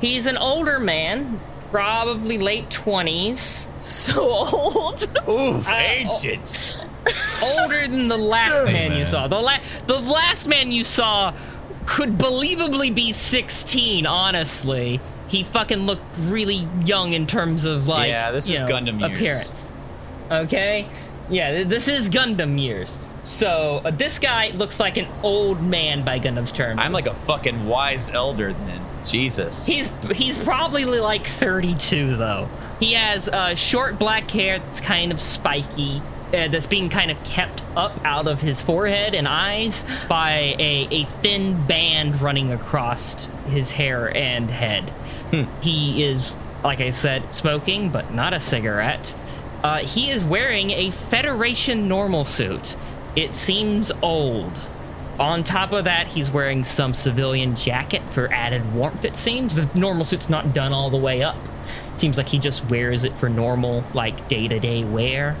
He's an older man, probably late 20s, So <laughs> old. Oof, Uh, ancient. older than the last Hey, man, you saw. The, la- the last man you saw could believably be 16, honestly. He fucking looked really young in terms of, like, Yeah, this you is know, Gundam years. appearance. Okay? Yeah, th- this is Gundam years. So, uh, this guy looks like an old man by Gundam's terms. I'm like a fucking wise elder then. Jesus. He's he's probably like 32 though. He has uh, short black hair that's kind of spiky. Uh, that's being kind of kept up out of his forehead and eyes by a, a thin band running across his hair and head. He is, like I said, smoking, but not a cigarette. Uh, he is wearing a Federation normal suit. It seems old. On top of that, he's wearing some civilian jacket for added warmth, it seems. The normal suit's not done all the way up. Seems like he just wears it for normal, like, day to day wear.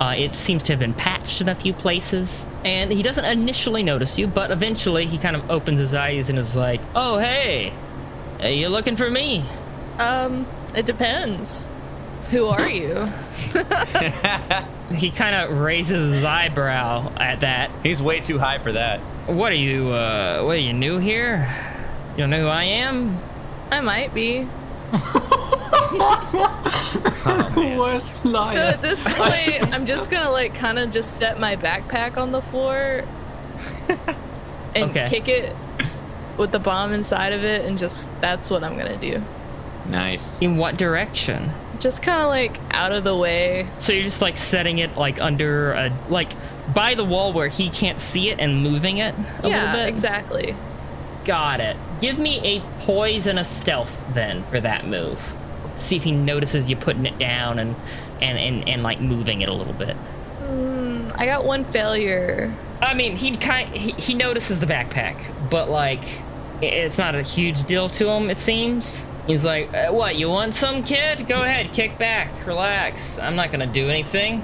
Uh, it seems to have been patched in a few places. And he doesn't initially notice you, but eventually he kind of opens his eyes and is like, Oh, hey, are you looking for me? Um, it depends. Who are you? <laughs> He kind of raises his eyebrow at that. He's way too high for that. What are you, uh, what are you new here? You don't know who I am? I might be. <laughs> Worst So at this point, I'm just gonna like kind of just set my backpack on the floor <laughs> and Okay. kick it with the bomb inside of it, and just that's what I'm gonna do. Nice. In what direction? Just kind of like out of the way. So you're just like setting it like under a like by the wall where he can't see it and moving it a yeah, little bit. exactly. Got it. Give me a poise and a stealth then for that move. See if he notices you putting it down and and and, and like moving it a little bit. Hmm, I got one failure. I mean, he kind he, he notices the backpack, but like it's not a huge deal to him. It seems. He's like, uh, "What? You want some, kid? Go ahead, kick back, relax. I'm not gonna do anything."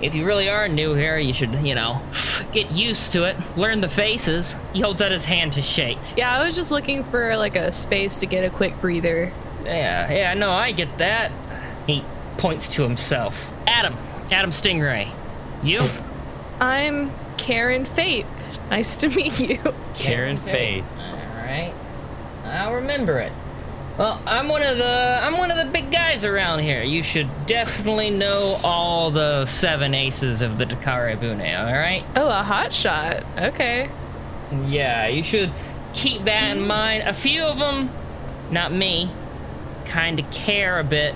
if you really are new here, you should, you know, <sighs> get used to it. Learn the faces. He holds out his hand to shake. Yeah, I was just looking for like a space to get a quick breather. Yeah, yeah, no, I get that. He points to himself. Adam, Adam Stingray. You? I'm Karen Faith. Nice to meet you. Karen Faith. All right, I'll remember it. Well, I'm one of the I'm one of the big guys around here. You should definitely know all the seven aces of the Takara Bune. All right? Oh, a hot shot. Okay. Yeah, you should keep that in mind. A few of them, not me, kind of care a bit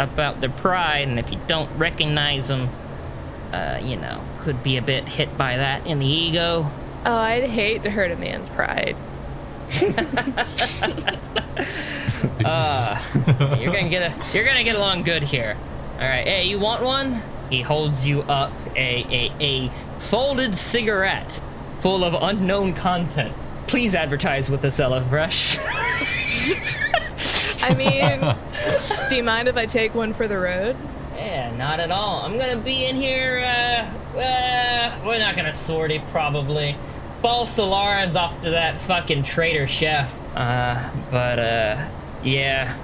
about their pride, and if you don't recognize them, uh, you know, could be a bit hit by that in the ego. Oh, I'd hate to hurt a man's pride. <laughs> Uh, you're gonna get a, you're gonna get along good here. All right. Hey, you want one? He holds you up a a, a folded cigarette full of unknown content. Please advertise with this HelloFresh. <laughs> I mean, do you mind if I take one for the road? yeah, not at all. I'm gonna be in here. Uh, uh, we're not gonna sortie probably. Ball Solarans off to that fucking traitor chef. Uh, but uh, yeah.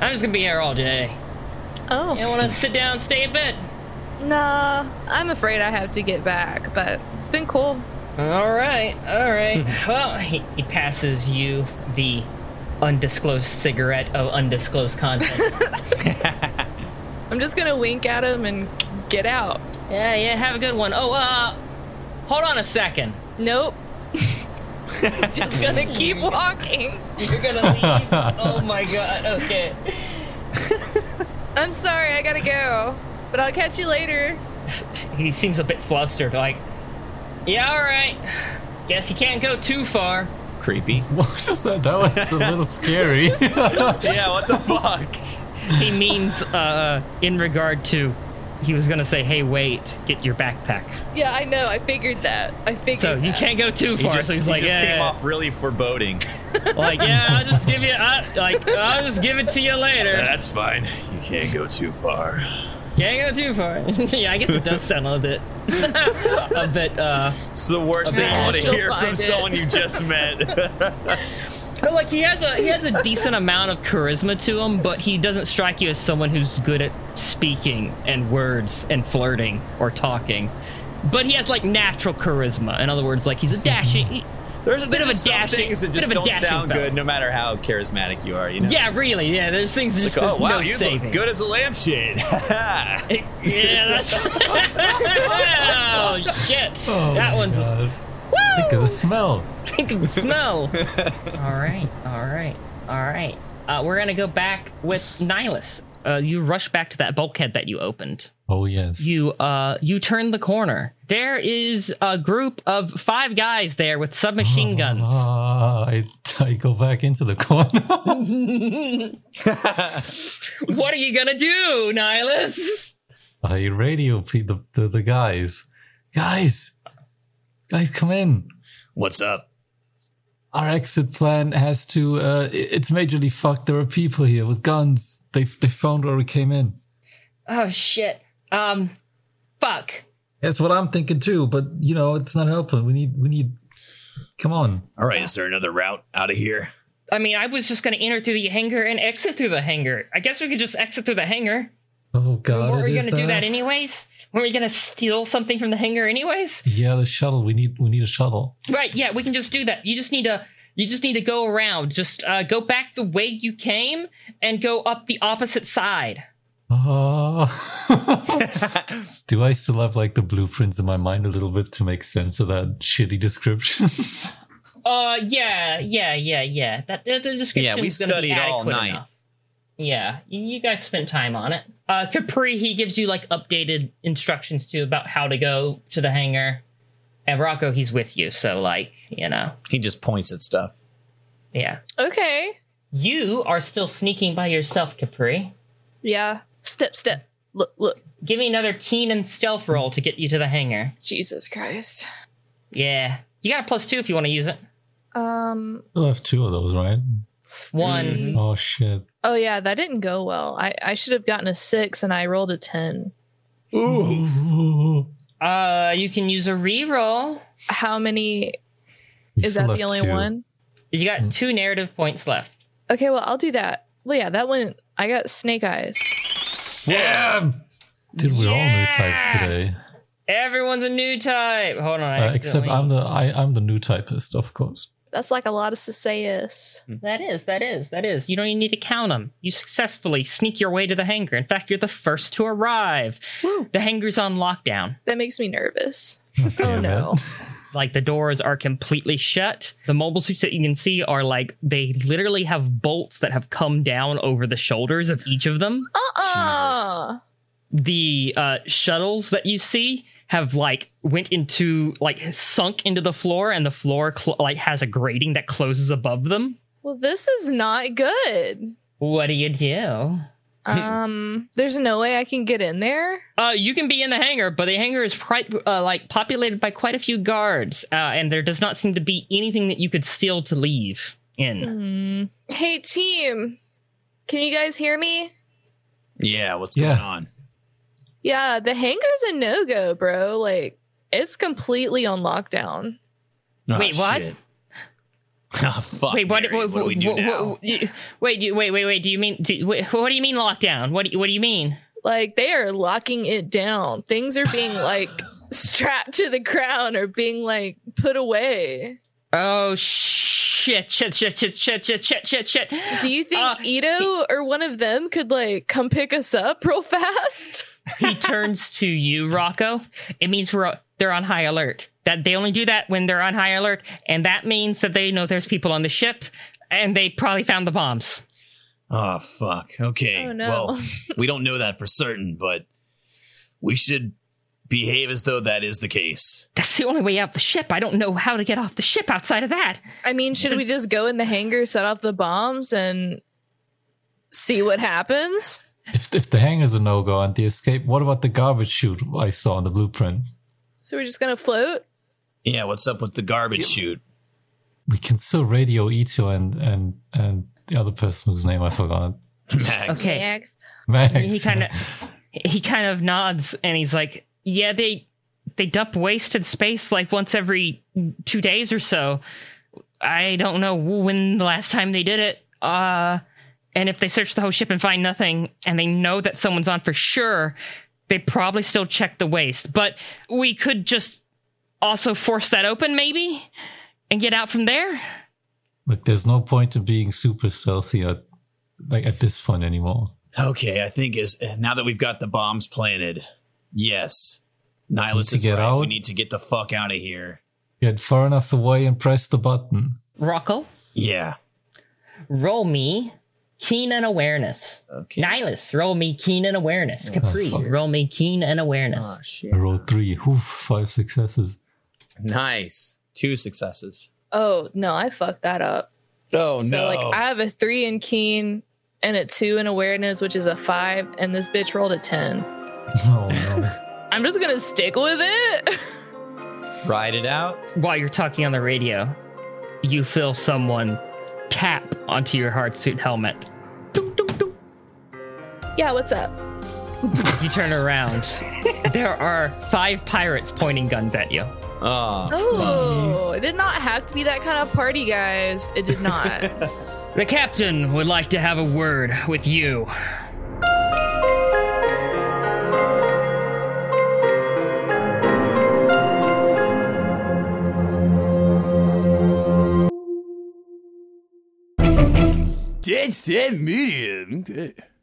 I'm just gonna be here all day. Oh. You want to sit down stay a bit? Nah, I'm afraid I have to get back, but it's been cool. All right, all right. <laughs> well, he, he passes you the undisclosed cigarette of undisclosed content. <laughs> <laughs> I'm just gonna wink at him and get out. yeah, yeah, have a good one. Oh, uh, hold on a second. Nope. <laughs> just gonna keep walking. <laughs> You're gonna leave? oh my god, okay. <laughs> I'm sorry, I gotta go. But I'll catch you later. He seems a bit flustered, like, yeah, all right. Guess he can't go too far. Creepy. What was that? That was a little scary. yeah, what the fuck? He means, uh, in regard to, he was gonna say, hey, wait, get your backpack. Yeah, I know. I figured that. I figured. So you that. can't go too He far. just, so he's he like, just yeah, came off really foreboding. <laughs> like, yeah, I'll just give you, I, like, I'll just give it to you later. That's fine. You can't go too far. Can't go too far. <laughs> yeah, I guess it does sound a bit, <laughs> a bit. uh It's the worst thing you want to hear from it. someone you just met. But, Like he has a he has a decent amount of charisma to him, but he doesn't strike you as someone who's good at speaking and words and flirting or talking. But he has like natural charisma. In other words, like he's a dashing. he- There's a Bit bit of a some dashing- things that bit just of a don't dashing sound fella. good, no matter how charismatic you are. You know. yeah, really. Yeah, there's things It's just like, oh there's wow, no you saving. look good as a lampshade. <laughs> Yeah, that's. <laughs> <laughs> oh shit! Oh that my one's. A, God. Think of the smell. Think of the smell. all right, all right, all right. Uh, we're gonna go back with Nihilus. Uh, you rush back to that bulkhead that you opened. Oh yes. You uh, you turn the corner. There is a group of five guys there with submachine guns. Ah, I, I go back into the corner. <laughs> <laughs> what are you gonna do, Nihilus? I radio pe- the, the the guys. Guys, guys, come in. What's up? Our exit plan has to uh, it's majorly fucked. There are people here with guns. They they found where we came in. Oh shit. Um, fuck. That's what I'm thinking too. But you know, it's not helping. We need we need. Come on. All right, is there another route out of here? I mean, I was just gonna enter through the hangar and exit through the hangar. I guess we could just exit through the hangar. Oh God. Were we is gonna do that anyways? Were we gonna steal something from the hangar anyways? Yeah, the shuttle. We need we need a shuttle. Right, yeah, we can just do that. You just need to you just need to go around. Just uh, go back the way you came and go up the opposite side. Oh. <laughs> do I still have like the blueprints in my mind a little bit to make sense of that shitty description? <laughs> Uh yeah, yeah, yeah, yeah. That the, the description Yeah, we is be studied all night. enough. Yeah, you you guys spent time on it. Uh Capri, he gives you like updated instructions too about how to go to the hangar. And Rocco, he's with you, so like, you know, he just points at stuff. yeah. Okay. You are still sneaking by yourself, Capri. Yeah. Step, step. Look, look. Give me another keen and stealth roll to get you to the hangar. Jesus Christ. Yeah. You got a plus two if you want to use it. Um. We'll have two of those, right? One. Oh shit. Oh yeah, that didn't go well. I I should have gotten a six, and I rolled a ten. Ooh. Uh, you can use a reroll. How many? We Is that the only two. one? You got Hmm. two narrative points left. Okay, well, I'll do that. Well, yeah, that one. I got snake eyes. Yeah. Dude, we're all new Yeah. types today. Everyone's a new type. Hold on, I Uh, except I'm the I, I'm the new typist, of course. That's like a lot of Sisayas. That is, that is, that is. You don't even need to count them. You successfully sneak your way to the hangar. In fact, you're the first to arrive. The hangar's on lockdown. That makes me nervous. <laughs> Oh no. Like the doors are completely shut. The mobile suits that you can see are like they literally have bolts that have come down over the shoulders of each of them. Uh-uh. The uh, shuttles that you see have like went into like sunk into the floor, and the floor cl- like has a grating that closes above them. Well, this is not good. What do you do? <laughs> Um, there's no way I can get in there. Uh, you can be in the hangar, but the hangar is quite uh, like populated by quite a few guards, uh, and there does not seem to be anything that you could steal to leave in. Hmm. Hey, team. Can you guys hear me? Yeah, what's Yeah. going on? Yeah, the hangar's a no go, bro. Like, it's completely on lockdown. Oh, Wait, what? oh, <laughs> fuck. wait, what? Mary, what, what do we do what- now? what- you- wait, you, wait, wait, wait. Do you mean? Do, wait, what do you mean lockdown? What? Do you, what do you mean? Like, they are locking it down. Things are being, <sighs> like, strapped to the ground or being, like, put away. Oh shit! Shit! Shit! Shit! Shit! Shit! Shit! Shit! Shit! Do you think Uh, Ito or one of them could, like, come pick us up real <laughs> fast? He turns to you, Rocco. It means we're they're on high alert. That they only do that when they're on high alert, and that means that they know there's people on the ship, and they probably found the bombs. Oh, fuck. Okay. Oh, no. Well, we don't know that for certain, but we should behave as though that is the case. That's the only way out the ship. I don't know how to get off the ship outside of that. I mean, should we just go in the hangar, set off the bombs, and see what happens? If if the hangar's a no go and the escape, what about the garbage chute I saw in the blueprint? So we're just gonna float? Yeah, what's up with the garbage chute? We can still radio Ito and and and the other person whose name I forgot. <laughs> Mags. Okay. Mags. He kind of he kind of nods and he's like, "Yeah, they they dump waste in space like once every 2 days or so. I don't know when the last time they did it. Uh and if they search the whole ship and find nothing and they know that someone's on for sure, they probably still check the waste. But we could just also force that open maybe and get out from there. Look, there's no point in being super stealthy at like at this point anymore. Okay, I think is now that we've got the bombs planted, yes. Nihilus Need to is get right. We need to get the fuck out of here. Get far enough away and press the button. Rocco, Yeah. roll me keen and awareness. Okay. Nihilus, roll me keen and awareness. Oh, Capri, fuck. roll me keen and awareness. Oh, shit. I rolled three. Oof, five successes. Nice. Two successes. Oh no, I fucked that up. Oh no. So like I have a three in keen and a two in awareness, which is a five, and this bitch rolled a ten. Oh no. <laughs> I'm just gonna stick with it. Ride it out. While you're talking on the radio, you feel someone tap onto your heart suit helmet. yeah, what's up? You turn around. <laughs> there are five pirates pointing guns at you. Ah. Oh, Oh, it did not have to be that kind of party, guys. It did not. <laughs> The captain would like to have a word with you. Dead Set Medium.